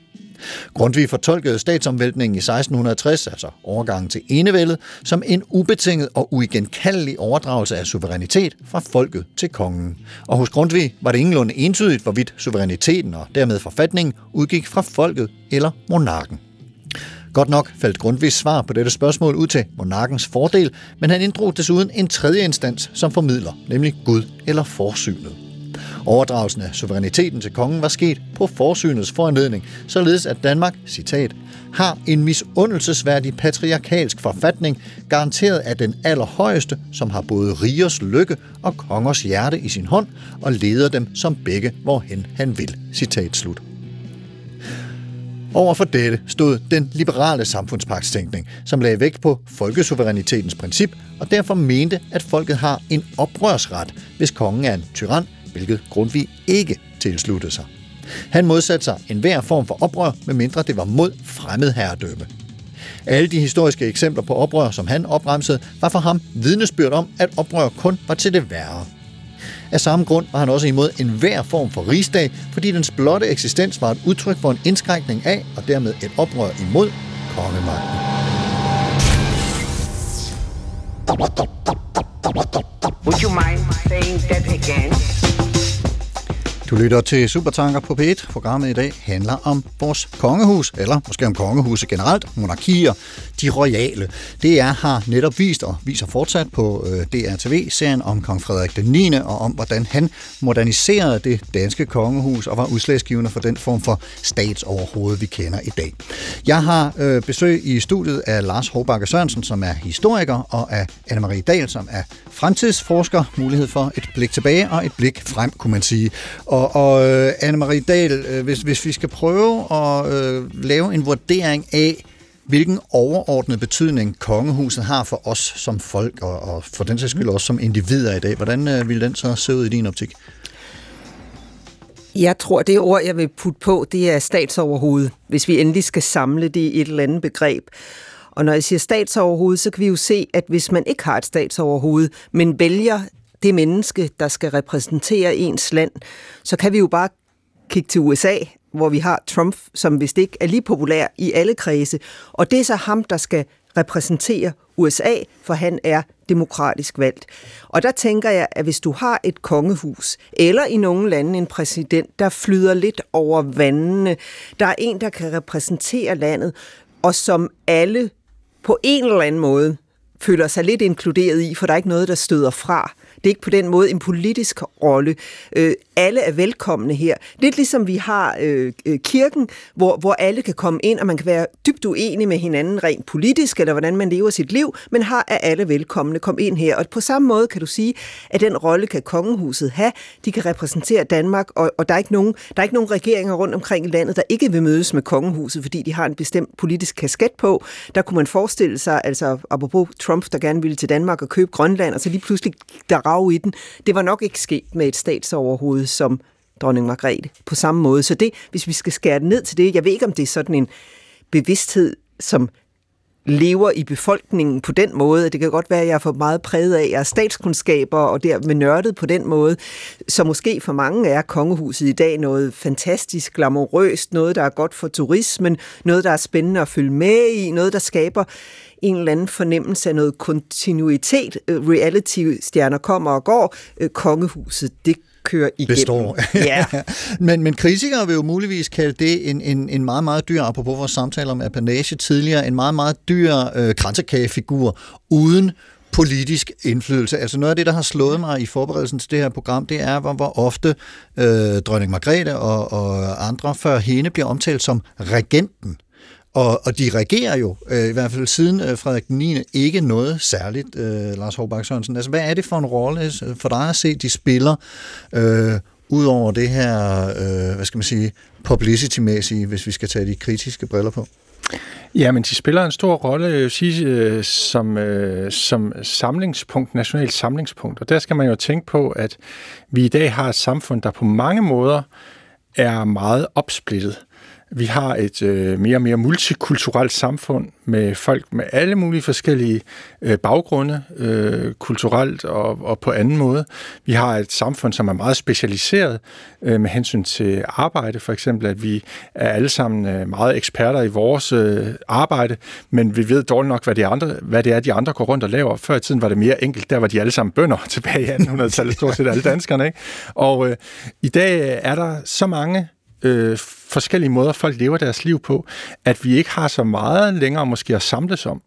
Grundtvig fortolkede statsomvæltningen i 1660, altså overgangen til enevældet, som en ubetinget og uigenkaldelig overdragelse af suverænitet fra folket til kongen. Og hos Grundtvig var det ingenlunde entydigt, hvorvidt suveræniteten og dermed forfatningen udgik fra folket eller monarken. Godt nok faldt Grundtvigs svar på dette spørgsmål ud til monarkens fordel, men han inddrog desuden en tredje instans som formidler, nemlig Gud eller forsynet. Overdragelsen af suveræniteten til kongen var sket på forsynets foranledning, således at Danmark, citat, har en misundelsesværdig patriarkalsk forfatning, garanteret af den allerhøjeste, som har både rigers lykke og kongers hjerte i sin hånd, og leder dem som begge, hvorhen han vil. Citat slut. Over for dette stod den liberale samfundspagtstænkning, som lagde vægt på folkesuverænitetens princip, og derfor mente, at folket har en oprørsret, hvis kongen er en tyran, hvilket Grundtvig ikke tilsluttede sig. Han modsatte sig enhver form for oprør, medmindre det var mod fremmed herredømme. Alle de historiske eksempler på oprør, som han opremsede, var for ham vidnesbyrd om, at oprør kun var til det værre. Af samme grund var han også imod enhver form for rigsdag, fordi dens blotte eksistens var et udtryk for en indskrænkning af, og dermed et oprør imod kongemagten. Would you mind saying that again? Du lytter til Supertanker på P1. Programmet i dag handler om vores kongehus, eller måske om kongehuse generelt, monarkier, de royale. DR har netop vist og viser fortsat på øh, DRTV-serien om kong Frederik den 9. og om, hvordan han moderniserede det danske kongehus og var udslagsgivende for den form for statsoverhoved, vi kender i dag. Jeg har øh, besøg i studiet af Lars Håbakke Sørensen, som er historiker, og af Anne-Marie Dahl, som er fremtidsforsker. Mulighed for et blik tilbage og et blik frem, kunne man sige. Og, og øh, Anne-Marie Dahl, øh, hvis, hvis vi skal prøve at øh, lave en vurdering af, hvilken overordnet betydning kongehuset har for os som folk, og, og for den sags skyld også som individer i dag. Hvordan øh, vil den så se ud i din optik? Jeg tror, det ord, jeg vil putte på, det er statsoverhoved, hvis vi endelig skal samle det i et eller andet begreb. Og når jeg siger statsoverhoved, så kan vi jo se, at hvis man ikke har et statsoverhoved, men vælger det menneske, der skal repræsentere ens land, så kan vi jo bare kigge til USA, hvor vi har Trump, som vist ikke er lige populær i alle kredse. Og det er så ham, der skal repræsentere USA, for han er demokratisk valgt. Og der tænker jeg, at hvis du har et kongehus, eller i nogle lande en præsident, der flyder lidt over vandene, der er en, der kan repræsentere landet, og som alle på en eller anden måde føler sig lidt inkluderet i, for der er ikke noget, der støder fra. Det er ikke på den måde en politisk rolle. Øh, alle er velkomne her. Lidt ligesom vi har øh, øh, kirken, hvor, hvor alle kan komme ind, og man kan være dybt uenig med hinanden rent politisk, eller hvordan man lever sit liv, men har er alle velkomne. Kom ind her. Og på samme måde kan du sige, at den rolle kan kongehuset have. De kan repræsentere Danmark, og, og der, er ikke nogen, der er ikke nogen regeringer rundt omkring i landet, der ikke vil mødes med kongehuset, fordi de har en bestemt politisk kasket på. Der kunne man forestille sig, altså apropos Trump, der gerne ville til Danmark og købe Grønland, og så lige pludselig der grave i den. Det var nok ikke sket med et statsoverhoved som dronning Margrethe på samme måde. Så det, hvis vi skal skære det ned til det, jeg ved ikke, om det er sådan en bevidsthed, som lever i befolkningen på den måde. Det kan godt være, at jeg er for meget præget af, at jeg er statskundskaber og dermed nørdet på den måde. Så måske for mange er kongehuset i dag noget fantastisk, glamourøst, noget, der er godt for turismen, noget, der er spændende at følge med i, noget, der skaber en eller anden fornemmelse af noget kontinuitet. Øh, reality-stjerner kommer og går. Øh, kongehuset, det kører igennem. Består. Ja. men, men kritikere vil jo muligvis kalde det en, en, en meget, meget dyr, apropos vores samtale om apanage tidligere, en meget, meget dyr øh, kransekagefigur uden politisk indflydelse. Altså noget af det, der har slået mig i forberedelsen til det her program, det er, hvor, hvor ofte øh, dronning Margrethe og, og andre før hende bliver omtalt som regenten. Og, og de regerer jo, øh, i hvert fald siden øh, Frederik 9. ikke noget særligt, øh, Lars Håbak Sørensen. Altså, hvad er det for en rolle øh, for dig at se, de spiller, øh, ud over det her, øh, hvad skal man sige, publicity-mæssige, hvis vi skal tage de kritiske briller på? Ja, men de spiller en stor rolle sige, øh, som, øh, som samlingspunkt, nationalt samlingspunkt. Og der skal man jo tænke på, at vi i dag har et samfund, der på mange måder er meget opsplittet. Vi har et øh, mere og mere multikulturelt samfund med folk med alle mulige forskellige øh, baggrunde, øh, kulturelt og, og på anden måde. Vi har et samfund, som er meget specialiseret øh, med hensyn til arbejde, for eksempel, at vi er alle sammen øh, meget eksperter i vores øh, arbejde, men vi ved dårligt nok, hvad, de andre, hvad det er, de andre går rundt og laver. Før i tiden var det mere enkelt, der var de alle sammen bønder tilbage i 1800-tallet, stort set alle danskerne. Ikke? Og øh, i dag er der så mange øh, forskellige måder, folk lever deres liv på, at vi ikke har så meget længere måske at samles om.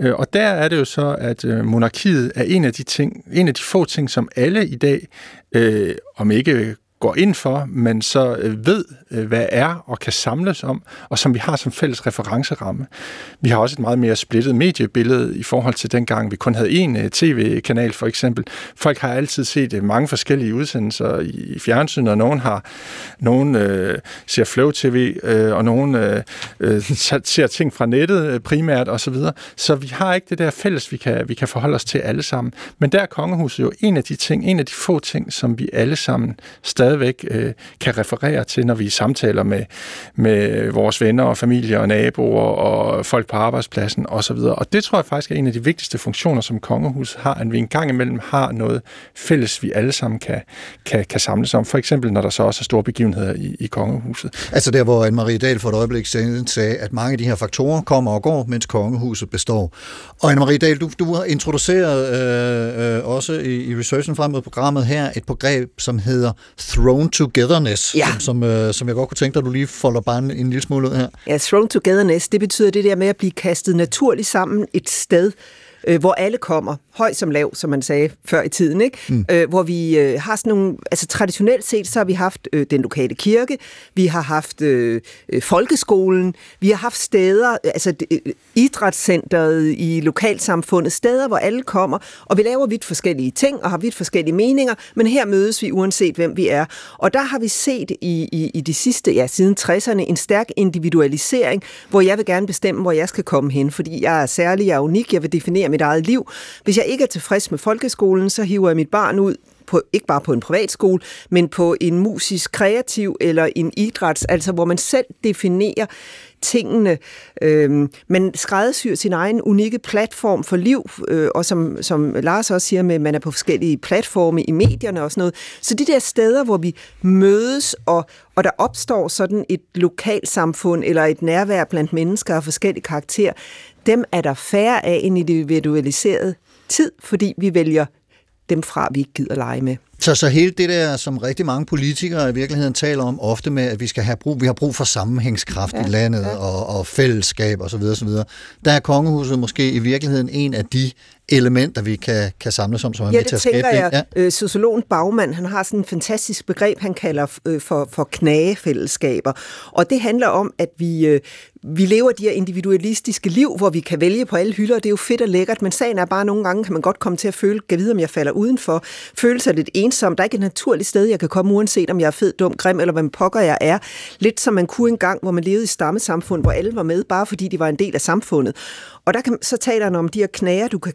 Øh, og der er det jo så, at øh, monarkiet er en af de ting, en af de få ting, som alle i dag, øh, om ikke går ind for, men så øh, ved, Øh, hvad er og kan samles om, og som vi har som fælles referenceramme. Vi har også et meget mere splittet mediebillede i forhold til dengang, vi kun havde én øh, tv-kanal for eksempel. Folk har altid set øh, mange forskellige udsendelser i fjernsynet, og nogen har nogen øh, ser Flow TV, øh, og nogen øh, ser ting fra nettet primært osv. Så, videre. så vi har ikke det der fælles, vi kan, vi kan forholde os til alle sammen. Men der er kongehuset jo en af de ting, en af de få ting, som vi alle sammen stadigvæk øh, kan referere til, når vi samtaler med, med vores venner og familie og naboer og folk på arbejdspladsen osv. Og det tror jeg faktisk er en af de vigtigste funktioner, som kongehuset har, at vi en gang imellem har noget fælles, vi alle sammen kan, kan, kan samles om. For eksempel, når der så også er store begivenheder i, i kongehuset. Altså der, hvor Anne-Marie Dahl for et øjeblik siden sagde, at mange af de her faktorer kommer og går, mens kongehuset består. Og Anne-Marie Dahl, du, du har introduceret øh, øh, også i, i researchen frem mod programmet her et begreb, som hedder Thrown Togetherness, ja. som, som, øh, som jeg godt kunne tænke dig, at du lige folder bare en, en lille smule ud her. Ja, Thrown Togetherness, det betyder det der med at blive kastet naturligt sammen et sted, øh, hvor alle kommer, høj som lav, som man sagde før i tiden, ikke? Mm. Øh, hvor vi øh, har sådan nogle, altså traditionelt set, så har vi haft øh, den lokale kirke, vi har haft øh, øh folkeskolen, vi har haft steder, altså øh, idrætscenteret i lokalsamfundet, steder, hvor alle kommer, og vi laver vidt forskellige ting og har vidt forskellige meninger, men her mødes vi uanset hvem vi er. Og der har vi set i, i, i de sidste, ja, siden 60'erne, en stærk individualisering, hvor jeg vil gerne bestemme, hvor jeg skal komme hen, fordi jeg er særlig, jeg er unik, jeg vil definere mit eget liv. Hvis jeg ikke er tilfreds med folkeskolen, så hiver jeg mit barn ud på, ikke bare på en privatskole, men på en musisk kreativ eller en idræts, altså hvor man selv definerer tingene. Øhm, man skræddersyr sin egen unikke platform for liv, øh, og som, som Lars også siger, med, man er på forskellige platforme i medierne og sådan noget. Så de der steder, hvor vi mødes, og, og der opstår sådan et lokalsamfund eller et nærvær blandt mennesker af forskellige karakter, dem er der færre af en individualiseret tid, fordi vi vælger dem fra, vi ikke gider lege med. Så, så hele det der, som rigtig mange politikere i virkeligheden taler om ofte med, at vi skal have brug, vi har brug for sammenhængskraft ja, i landet ja. og, og fællesskab osv. osv. Der er kongehuset måske i virkeligheden en af de elementer, vi kan, kan samles om, som er ja, med til at skabe det. Ja, øh, Sociologen Bagman, han har sådan en fantastisk begreb, han kalder øh, for, for knagefællesskaber. Og det handler om, at vi, øh, vi lever de her individualistiske liv, hvor vi kan vælge på alle hylder, og det er jo fedt og lækkert, men sagen er bare, at nogle gange kan man godt komme til at føle, kan vide, om jeg falder udenfor, føle sig lidt ensom. Der er ikke et naturligt sted, jeg kan komme, uanset om jeg er fed, dum, grim, eller hvem pokker jeg er. Lidt som man kunne engang, hvor man levede i stammesamfund, hvor alle var med, bare fordi de var en del af samfundet. Og der kan, så taler han om de her knager, du kan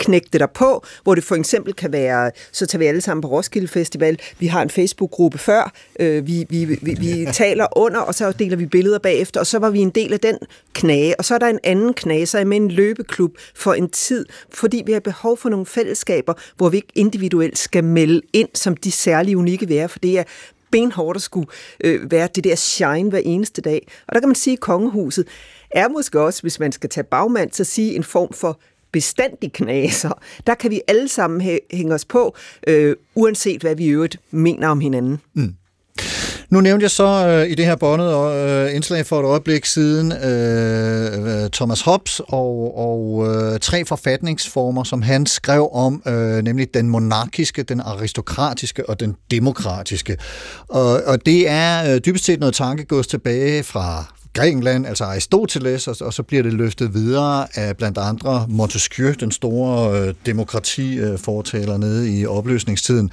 knægte dig på, hvor det for eksempel kan være, så tager vi alle sammen på Roskilde Festival, vi har en Facebook-gruppe før, øh, vi, vi, vi, vi taler under, og så deler vi billeder bagefter, og så var vi en del af den knage, og så er der en anden knage, så er jeg med en løbeklub for en tid, fordi vi har behov for nogle fællesskaber, hvor vi ikke individuelt skal melde ind som de særlige unikke være, for det er benhårdt at skulle øh, være det der shine hver eneste dag. Og der kan man sige, at kongehuset er måske også, hvis man skal tage bagmand, så sige en form for bestandig knaser. Der kan vi alle sammen hænge os på, øh, uanset hvad vi i øvrigt mener om hinanden. Mm. Nu nævnte jeg så øh, i det her båndet og øh, indslag for et øjeblik siden øh, øh, Thomas Hobbes og, og øh, tre forfatningsformer, som han skrev om, øh, nemlig den monarkiske, den aristokratiske og den demokratiske. Og, og det er øh, dybest set noget tankegods tilbage fra Grækenland, altså Aristoteles, og, og så bliver det løftet videre af blandt andre Montesquieu, den store øh, demokratifortaler øh, nede i opløsningstiden.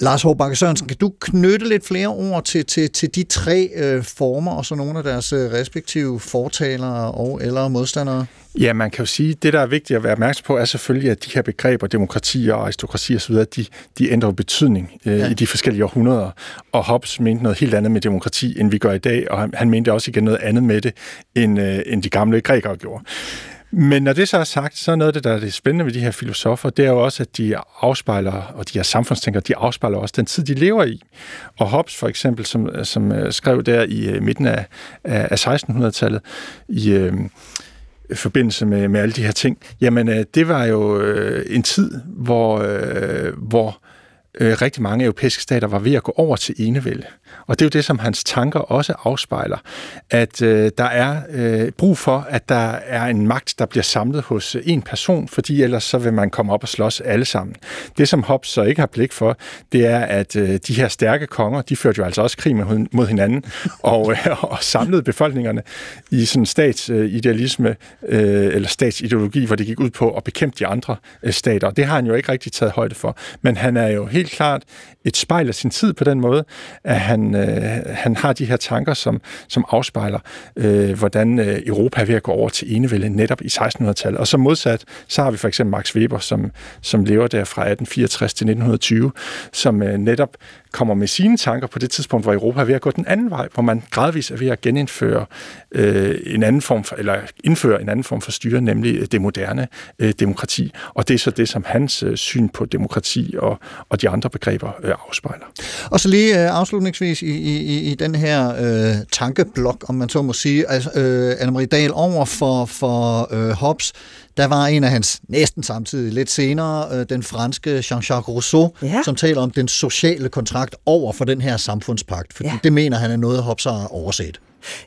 Lars Håbakke Sørensen, kan du knytte lidt flere ord til, til, til de tre øh, former, og så nogle af deres øh, respektive fortalere og eller modstandere? Ja, man kan jo sige, at det, der er vigtigt at være opmærksom på, er selvfølgelig, at de her begreber, demokrati og aristokrati osv., de, de ændrer betydning øh, ja. i de forskellige århundreder. Og Hobbes mente noget helt andet med demokrati, end vi gør i dag, og han, han mente også igen noget andet med det, end, øh, end de gamle grækere gjorde. Men når det så er sagt, så er noget af det, der er det spændende ved de her filosofer, det er jo også, at de afspejler, og de her samfundstænkere, de afspejler også den tid, de lever i. Og Hobbes for eksempel, som, som øh, skrev der i øh, midten af, af 1600-tallet, i øh, forbindelse med, med alle de her ting, jamen øh, det var jo øh, en tid, hvor, øh, hvor øh, Øh, rigtig mange europæiske stater var ved at gå over til enevælde. Og det er jo det, som hans tanker også afspejler, at øh, der er øh, brug for, at der er en magt, der bliver samlet hos en person, fordi ellers så vil man komme op og slås alle sammen. Det, som Hobbes så ikke har blik for, det er, at øh, de her stærke konger, de førte jo altså også krig mod, hinanden, og, øh, og samlede befolkningerne i sådan statsidealisme, øh, eller statsideologi, hvor det gik ud på at bekæmpe de andre øh, stater. Det har han jo ikke rigtig taget højde for. Men han er jo helt klart et spejl af sin tid på den måde, at han, øh, han har de her tanker, som, som afspejler, øh, hvordan øh, Europa er ved at gå over til enevælde netop i 1600-tallet. Og så modsat, så har vi for eksempel Max Weber, som, som lever der fra 1864 til 1920, som øh, netop kommer med sine tanker på det tidspunkt, hvor Europa er ved at gå den anden vej, hvor man gradvist er ved at genindføre øh, en anden form for, eller indføre en anden form for styre, nemlig øh, det moderne øh, demokrati. Og det er så det, som hans øh, syn på demokrati og, og de andre begreber øh, afspejler. Og så lige øh, afslutningsvis i, i, i den her øh, tankeblok, om man så må sige, altså, øh, Anne-Marie Dahl over for, for øh, Hobbes, der var en af hans næsten samtidig lidt senere, øh, den franske Jean-Jacques Rousseau, ja. som taler om den sociale kontrakt over for den her samfundspagt, fordi ja. det mener han er noget, Hobbes har overset.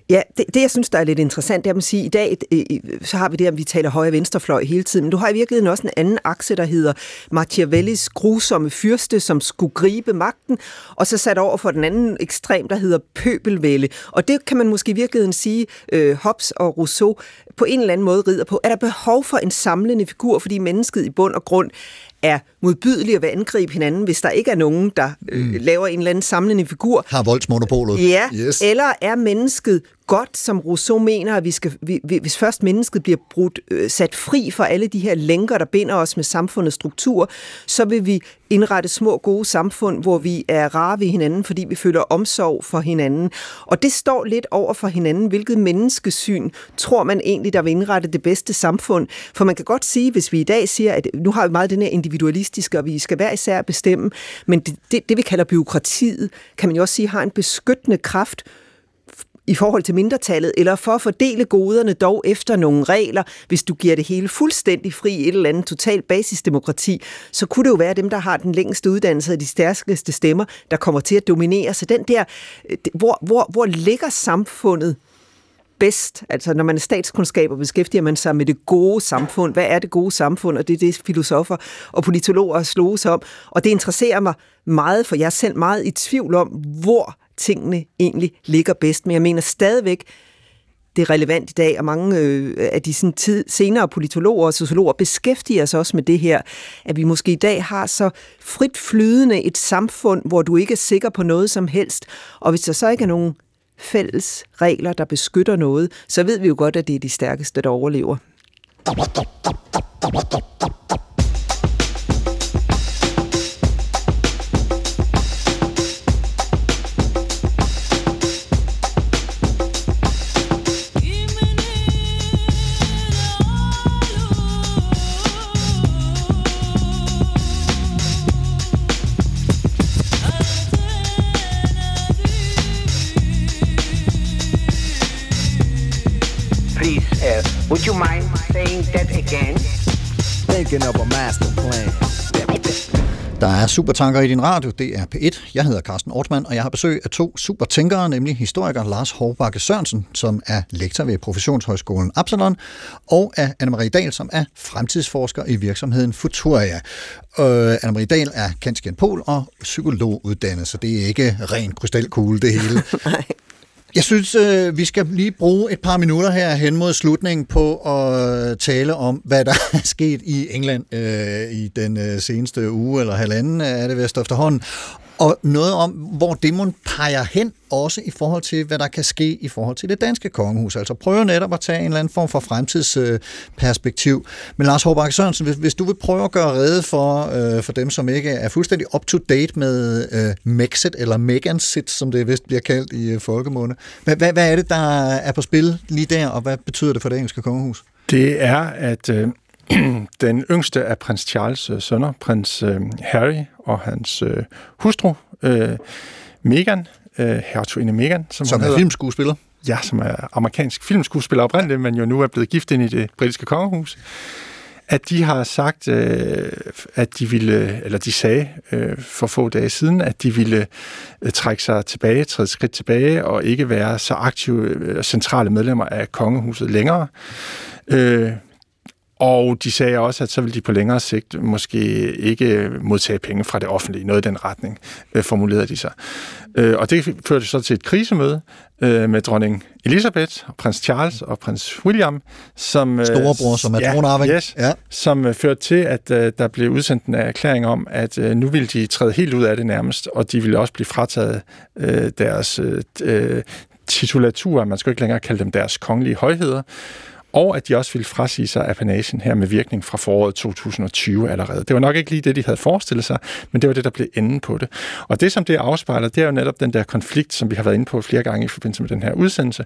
Ja, det, det jeg synes, der er lidt interessant, det er at sige, i dag øh, så har vi det, at vi taler højre venstrefløj hele tiden, men du har i virkeligheden også en anden akse, der hedder Machiavellis grusomme fyrste, som skulle gribe magten, og så sat over for den anden ekstrem, der hedder pøbelvælde. Og det kan man måske i virkeligheden sige, øh, Hobbes og Rousseau på en eller anden måde rider på. Er der behov for en samlende figur, fordi mennesket i bund og grund er modbydelige at angribe hinanden, hvis der ikke er nogen, der øh, mm. laver en eller anden samlende figur. Har voldsmonopolet. Ja, yes. eller er mennesket godt, som Rousseau mener, at vi skal, vi, hvis først mennesket bliver brudt, øh, sat fri for alle de her lænker, der binder os med samfundets struktur, så vil vi indrette små, gode samfund, hvor vi er rare ved hinanden, fordi vi føler omsorg for hinanden. Og det står lidt over for hinanden. Hvilket menneskesyn tror man egentlig, der vil indrette det bedste samfund? For man kan godt sige, hvis vi i dag siger, at nu har vi meget den her individualistiske, og vi skal hver især bestemme, men det, det, det vi kalder byråkratiet, kan man jo også sige, har en beskyttende kraft i forhold til mindretallet, eller for at fordele goderne dog efter nogle regler, hvis du giver det hele fuldstændig fri i et eller andet totalt basisdemokrati, så kunne det jo være dem, der har den længste uddannelse og de stærkeste stemmer, der kommer til at dominere. Så den der, øh, hvor, hvor, hvor ligger samfundet bedst? Altså når man er statskundskaber, beskæftiger man sig med det gode samfund. Hvad er det gode samfund? Og det er det, filosofer og politologer slås om. Og det interesserer mig meget, for jeg er selv meget i tvivl om, hvor tingene egentlig ligger bedst. Men jeg mener stadigvæk, det er relevant i dag, og mange øh, af de sådan tid, senere politologer og sociologer beskæftiger sig også med det her, at vi måske i dag har så frit flydende et samfund, hvor du ikke er sikker på noget som helst, og hvis der så ikke er nogen fælles regler, der beskytter noget, så ved vi jo godt, at det er de stærkeste, der overlever. Supertanker i din radio, det er P1. Jeg hedder Carsten Ortmann, og jeg har besøg af to supertænkere, nemlig historiker Lars Hovbakke Sørensen, som er lektor ved Professionshøjskolen Absalon, og af Anne-Marie Dahl, som er fremtidsforsker i virksomheden Futuria. Øh, Anne-Marie Dahl er kendt pol og psykologuddannet, så det er ikke ren krystalkugle det hele. Jeg synes, øh, vi skal lige bruge et par minutter her hen mod slutningen på at øh, tale om, hvad der er sket i England øh, i den øh, seneste uge eller halvanden, øh, er det vist efterhånden. Og noget om, hvor demon peger hen, også i forhold til, hvad der kan ske i forhold til det danske kongehus. Altså prøver netop at tage en eller anden form for fremtidsperspektiv. Men Lars Hårbakke Sørensen, hvis, hvis du vil prøve at gøre rede for, øh, for dem, som ikke er fuldstændig up-to-date med øh, Mexit, eller Megansit, som det vist bliver kaldt i øh, folkemunde. Hvad, hvad, hvad er det, der er på spil lige der, og hvad betyder det for det engelske kongehus? Det er, at øh, den yngste af prins Charles' øh, sønner, prins øh, Harry og hans øh, hustru, øh, Meghan, øh, hertuginde Meghan, som, Som er hedder. filmskuespiller. Ja, som er amerikansk filmskuespiller oprindeligt, men jo nu er blevet gift ind i det britiske kongehus, at de har sagt, øh, at de ville, eller de sagde øh, for få dage siden, at de ville øh, trække sig tilbage, træde skridt tilbage, og ikke være så aktive øh, centrale medlemmer af kongehuset længere. Øh, og de sagde også, at så vil de på længere sigt måske ikke modtage penge fra det offentlige. Noget i den retning øh, formulerede de sig. Øh, og det førte så til et krisemøde øh, med dronning Elisabeth, og prins Charles og prins William, som... Øh, Storebror, som er ja, tronarving. Yes, Ja. som øh, førte til, at øh, der blev udsendt en erklæring om, at øh, nu ville de træde helt ud af det nærmest, og de ville også blive frataget øh, deres øh, øh, titulaturer, man skal ikke længere kalde dem deres kongelige højheder, og at de også ville frasige sig apanagen her med virkning fra foråret 2020 allerede. Det var nok ikke lige det, de havde forestillet sig, men det var det, der blev enden på det. Og det, som det afspejler, det er jo netop den der konflikt, som vi har været inde på flere gange i forbindelse med den her udsendelse,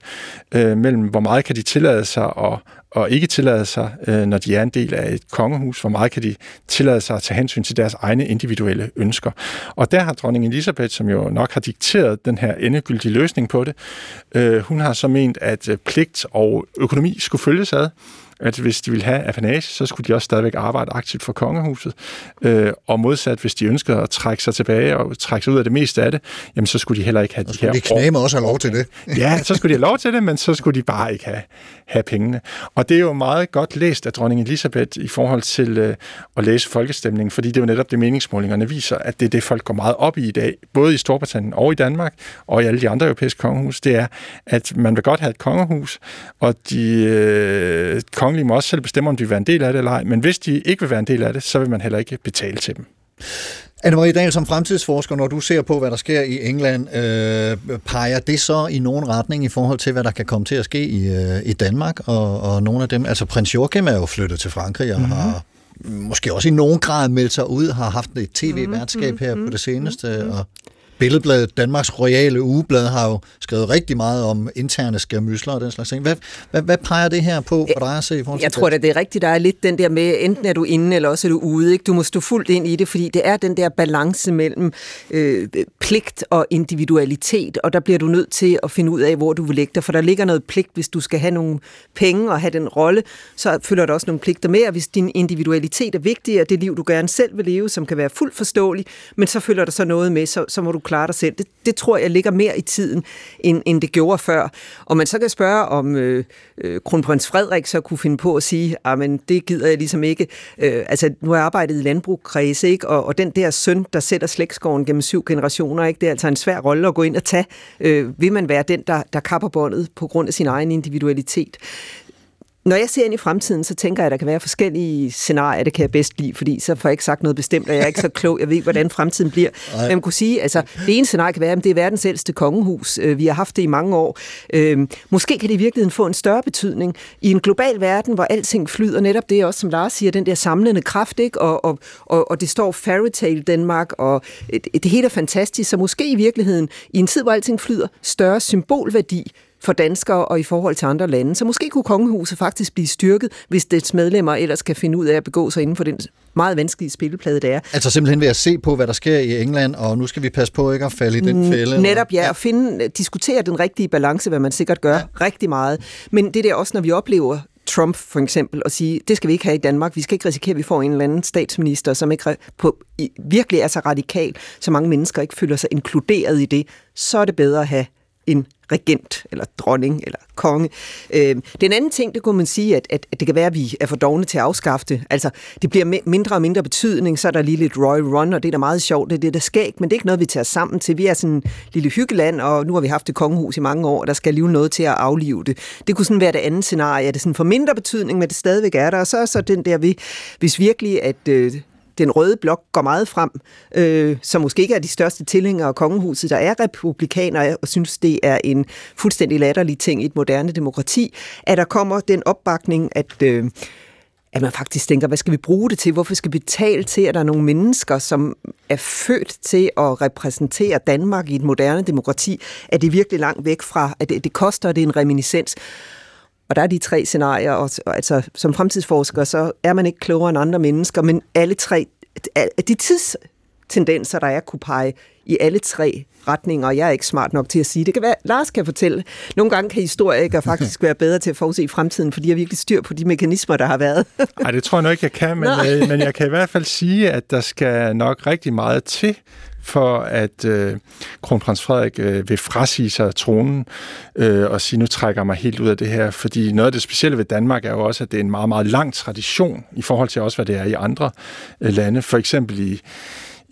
øh, mellem hvor meget kan de tillade sig at, og ikke tillade sig, øh, når de er en del af et kongehus, hvor meget kan de tillade sig at tage hensyn til deres egne individuelle ønsker. Og der har dronning Elisabeth, som jo nok har dikteret den her endegyldige løsning på det, øh, hun har så ment, at øh, pligt og økonomi skulle følges ad at hvis de ville have apanage, så skulle de også stadigvæk arbejde aktivt for kongehuset. Øh, og modsat, hvis de ønskede at trække sig tilbage og trække sig ud af det meste af det, jamen så skulle de heller ikke have de her De knæme også have lov til det. ja, så skulle de have lov til det, men så skulle de bare ikke have, have pengene. Og det er jo meget godt læst af dronning Elisabeth i forhold til øh, at læse folkestemningen, fordi det er jo netop det, meningsmålingerne viser, at det er det, folk går meget op i i dag, både i Storbritannien og i Danmark, og i alle de andre europæiske kongehus, det er, at man vil godt have et kongehus, og de øh, kongelige må også selv bestemme, om de vil være en del af det eller ej, men hvis de ikke vil være en del af det, så vil man heller ikke betale til dem. Anne-Marie Dahl, som fremtidsforsker, når du ser på, hvad der sker i England, øh, peger det så i nogen retning i forhold til, hvad der kan komme til at ske i, øh, i Danmark? Og, og nogle af dem, altså prins Joachim er jo flyttet til Frankrig og mm-hmm. har måske også i nogen grad meldt sig ud, har haft et tv-værtskab her på det seneste, og Billedbladet, Danmarks Royale Ugeblad, har jo skrevet rigtig meget om interne skærmysler og den slags ting. Hvad, hvad, hvad peger det her på for dig at se? i forhold til Jeg tror det? at det er rigtigt, der er lidt den der med, enten er du inde, eller også er du ude. Ikke? Du må stå fuldt ind i det, fordi det er den der balance mellem øh, pligt og individualitet, og der bliver du nødt til at finde ud af, hvor du vil lægge dig, for der ligger noget pligt, hvis du skal have nogle penge og have den rolle, så følger der også nogle pligter med, og hvis din individualitet er vigtig, og det liv, du gerne selv vil leve, som kan være fuldt forståeligt, men så følger der så noget med, så, så må du klare dig selv. Det, det tror jeg ligger mere i tiden, end, end det gjorde før. Og man så kan spørge, om øh, øh, kronprins Frederik så kunne finde på at sige, ah, men det gider jeg ligesom ikke. Øh, altså, nu har jeg arbejdet i landbrugskredse, ikke? Og, og den der søn, der sætter slægtskoven gennem syv generationer, ikke? det er altså en svær rolle at gå ind og tage. Øh, vil man være den, der, der kapper båndet på grund af sin egen individualitet? Når jeg ser ind i fremtiden, så tænker jeg, at der kan være forskellige scenarier, det kan jeg bedst lide, fordi så får jeg ikke sagt noget bestemt, og jeg er ikke så klog, jeg ved ikke, hvordan fremtiden bliver. Men man kunne sige, altså, det ene scenarie kan være, at det er verdens ældste kongehus. Øh, Vi har haft det i mange år. Øh, Måske kan det i virkeligheden få en større betydning i en global verden, hvor alting flyder. Netop det også, som Lars siger, den der samlende kraft, ikke? Og, og, og, og det står fairytale Danmark, og det, det hele er fantastisk. Så måske i virkeligheden, i en tid, hvor alting flyder, større symbolværdi for danskere og i forhold til andre lande. Så måske kunne kongehuset faktisk blive styrket, hvis dets medlemmer ellers kan finde ud af at begå sig inden for den meget vanskelige spilleplade, det er. Altså simpelthen ved at se på, hvad der sker i England, og nu skal vi passe på ikke at falde i den fælde. Netop, ja, og finde, diskutere den rigtige balance, hvad man sikkert gør ja. rigtig meget. Men det der også, når vi oplever Trump for eksempel, og sige, det skal vi ikke have i Danmark. Vi skal ikke risikere, at vi får en eller anden statsminister, som ikke på, virkelig er så radikal, så mange mennesker ikke føler sig inkluderet i det. Så er det bedre at have en regent, eller dronning, eller konge. Øh, den anden ting, det kunne man sige, at, at, at det kan være, at vi er for dogne til at afskaffe det. Altså, det bliver mindre og mindre betydning, så er der lige lidt Roy Run, og det er da meget sjovt, det er det, der sker men det er ikke noget, vi tager sammen til. Vi er sådan en lille hyggeland, og nu har vi haft det kongehus i mange år, og der skal alligevel noget til at aflive det. Det kunne sådan være det andet scenarie, at det sådan for mindre betydning, men det stadigvæk er der, og så er så den der, vi, hvis virkelig, at øh, den røde blok går meget frem, øh, som måske ikke er de største tilhængere af kongehuset, der er republikanere og synes, det er en fuldstændig latterlig ting i et moderne demokrati, at der kommer den opbakning, at... Øh, at man faktisk tænker, hvad skal vi bruge det til? Hvorfor skal vi betale til, at der er nogle mennesker, som er født til at repræsentere Danmark i et moderne demokrati? Er det virkelig langt væk fra, at det, det koster, at det er en reminiscens? Og der er de tre scenarier, og og altså, som fremtidsforsker, så er man ikke klogere end andre mennesker, men alle tre, de tidstendenser, der er, kunne pege i alle tre retninger, og jeg er ikke smart nok til at sige. Det kan være, Lars kan fortælle. Nogle gange kan historikere faktisk være bedre til at forudse fremtiden, fordi de har virkelig styr på de mekanismer, der har været. Nej, det tror jeg nok ikke, jeg kan, men, øh, men jeg kan i hvert fald sige, at der skal nok rigtig meget til, for at øh, kronprins Frederik øh, vil frasige sig tronen øh, og sige, nu trækker jeg mig helt ud af det her. Fordi noget af det specielle ved Danmark er jo også, at det er en meget, meget lang tradition i forhold til også, hvad det er i andre øh, lande. For eksempel i,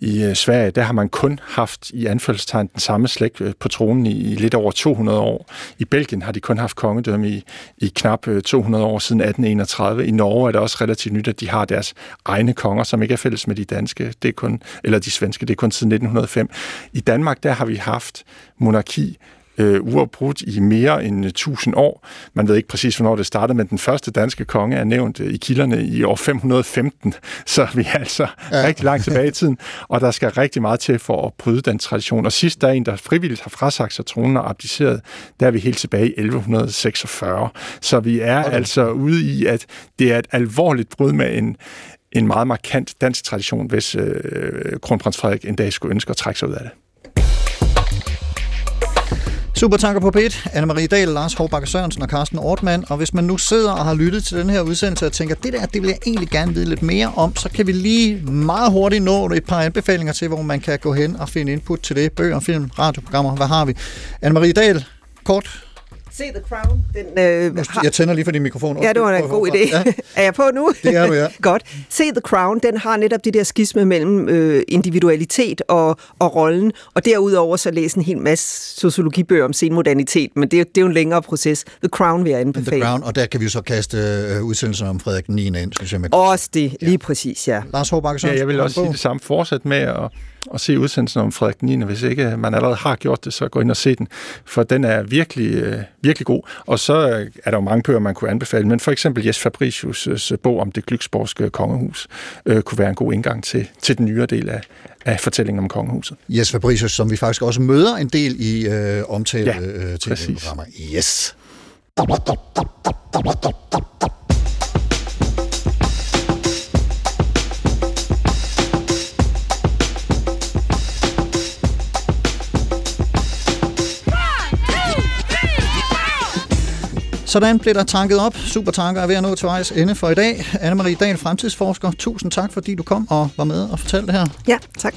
i øh, Sverige, der har man kun haft i anførselstegn den samme slægt øh, på tronen i, i lidt over 200 år. I Belgien har de kun haft kongedømme i, i knap øh, 200 år siden 1831. I Norge er det også relativt nyt, at de har deres egne konger, som ikke er fælles med de danske, det er kun, eller de svenske, det er kun siden 1905. I Danmark, der har vi haft monarki øh, uafbrudt i mere end 1000 år. Man ved ikke præcis, hvornår det startede, men den første danske konge er nævnt øh, i kilderne i år 515, så vi er altså ja. rigtig langt tilbage i tiden, og der skal rigtig meget til for at bryde den tradition. Og sidst der er en, der frivilligt har frasagt sig tronen og abdiceret, der er vi helt tilbage i 1146. Så vi er okay. altså ude i, at det er et alvorligt brud med en, en meget markant dansk tradition, hvis øh, kronprins Frederik en dag skulle ønske at trække sig ud af det. Supertanker på P1, Anne-Marie Dahl, Lars Hårbakke Sørensen og Carsten Ortmann. Og hvis man nu sidder og har lyttet til den her udsendelse og tænker, det der, det vil jeg egentlig gerne vide lidt mere om, så kan vi lige meget hurtigt nå et par anbefalinger til, hvor man kan gå hen og finde input til det. Bøger, film, radioprogrammer, hvad har vi? Anne-Marie Dahl, kort Se The Crown. Den, øh, har, Jeg tænder lige for din mikrofon. Ja, det var en god idé. Ja. er jeg på nu? Det er du, ja. Godt. Se The Crown, den har netop det der skisme mellem øh, individualitet og, og rollen, og derudover så læse en hel masse sociologibøger om senmodernitet, men det, er- det er jo en længere proces. The Crown vil jeg anbefale. The Crown, og der kan vi jo så kaste øh, udsendelsen om Frederik 9. ind, synes jeg. Med. Også det, lige præcis, ja. Lars Håbakke Ja, jeg vil også sige det samme. Fortsæt med at, at se udsendelsen om Frederik 9. Hvis ikke man allerede har gjort det, så gå ind og se den, for den er virkelig, øh, virkelig god. Og så øh, er der jo mange bøger, man kunne anbefale, men for eksempel Jes Fabricius' øh, bog om det glücksborgske kongehus øh, kunne være en god indgang til, til den nyere del af, af fortællingen om kongehuset. Jes Fabricius, som vi faktisk også møder en del i øh, omtale Ja, øh, til præcis. programmer. Yes. Sådan blev der tanket op. Supertanker er ved at nå til vejs ende for i dag. Anne-Marie Dahl, fremtidsforsker. Tusind tak, fordi du kom og var med og fortalte det her. Ja, tak.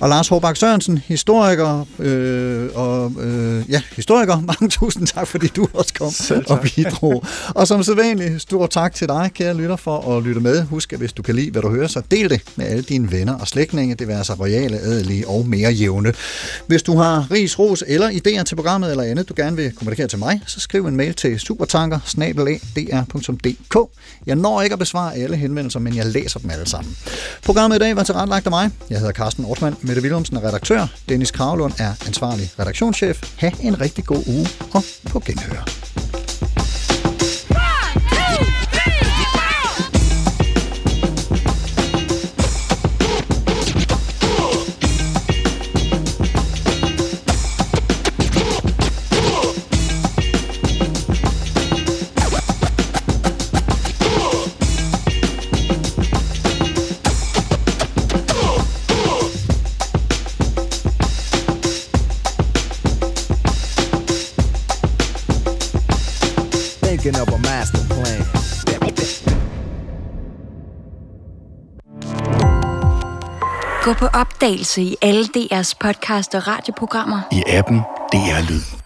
Og Lars Håbak Sørensen, historiker, øh, og, øh, ja, historiker, mange tusind tak, fordi du også kom og bidrog. og som sædvanligt, stor tak til dig, kære lytter, for at lytte med. Husk, at hvis du kan lide, hvad du hører, så del det med alle dine venner og slægtninge, det vil altså royale, adelige og mere jævne. Hvis du har ris, ros eller idéer til programmet eller andet, du gerne vil kommunikere til mig, så skriv en mail til supertanker jeg når ikke at besvare alle henvendelser, men jeg læser dem alle sammen. Programmet i dag var tilrettelagt af mig. Jeg hedder Carsten Ortmann. Mette Willumsen er redaktør. Dennis Kravlund er ansvarlig redaktionschef. Ha' en rigtig god uge og på genhør. A master plan. Gå på opdagelse i alle DR's podcast og radioprogrammer. i appen DR Lyd.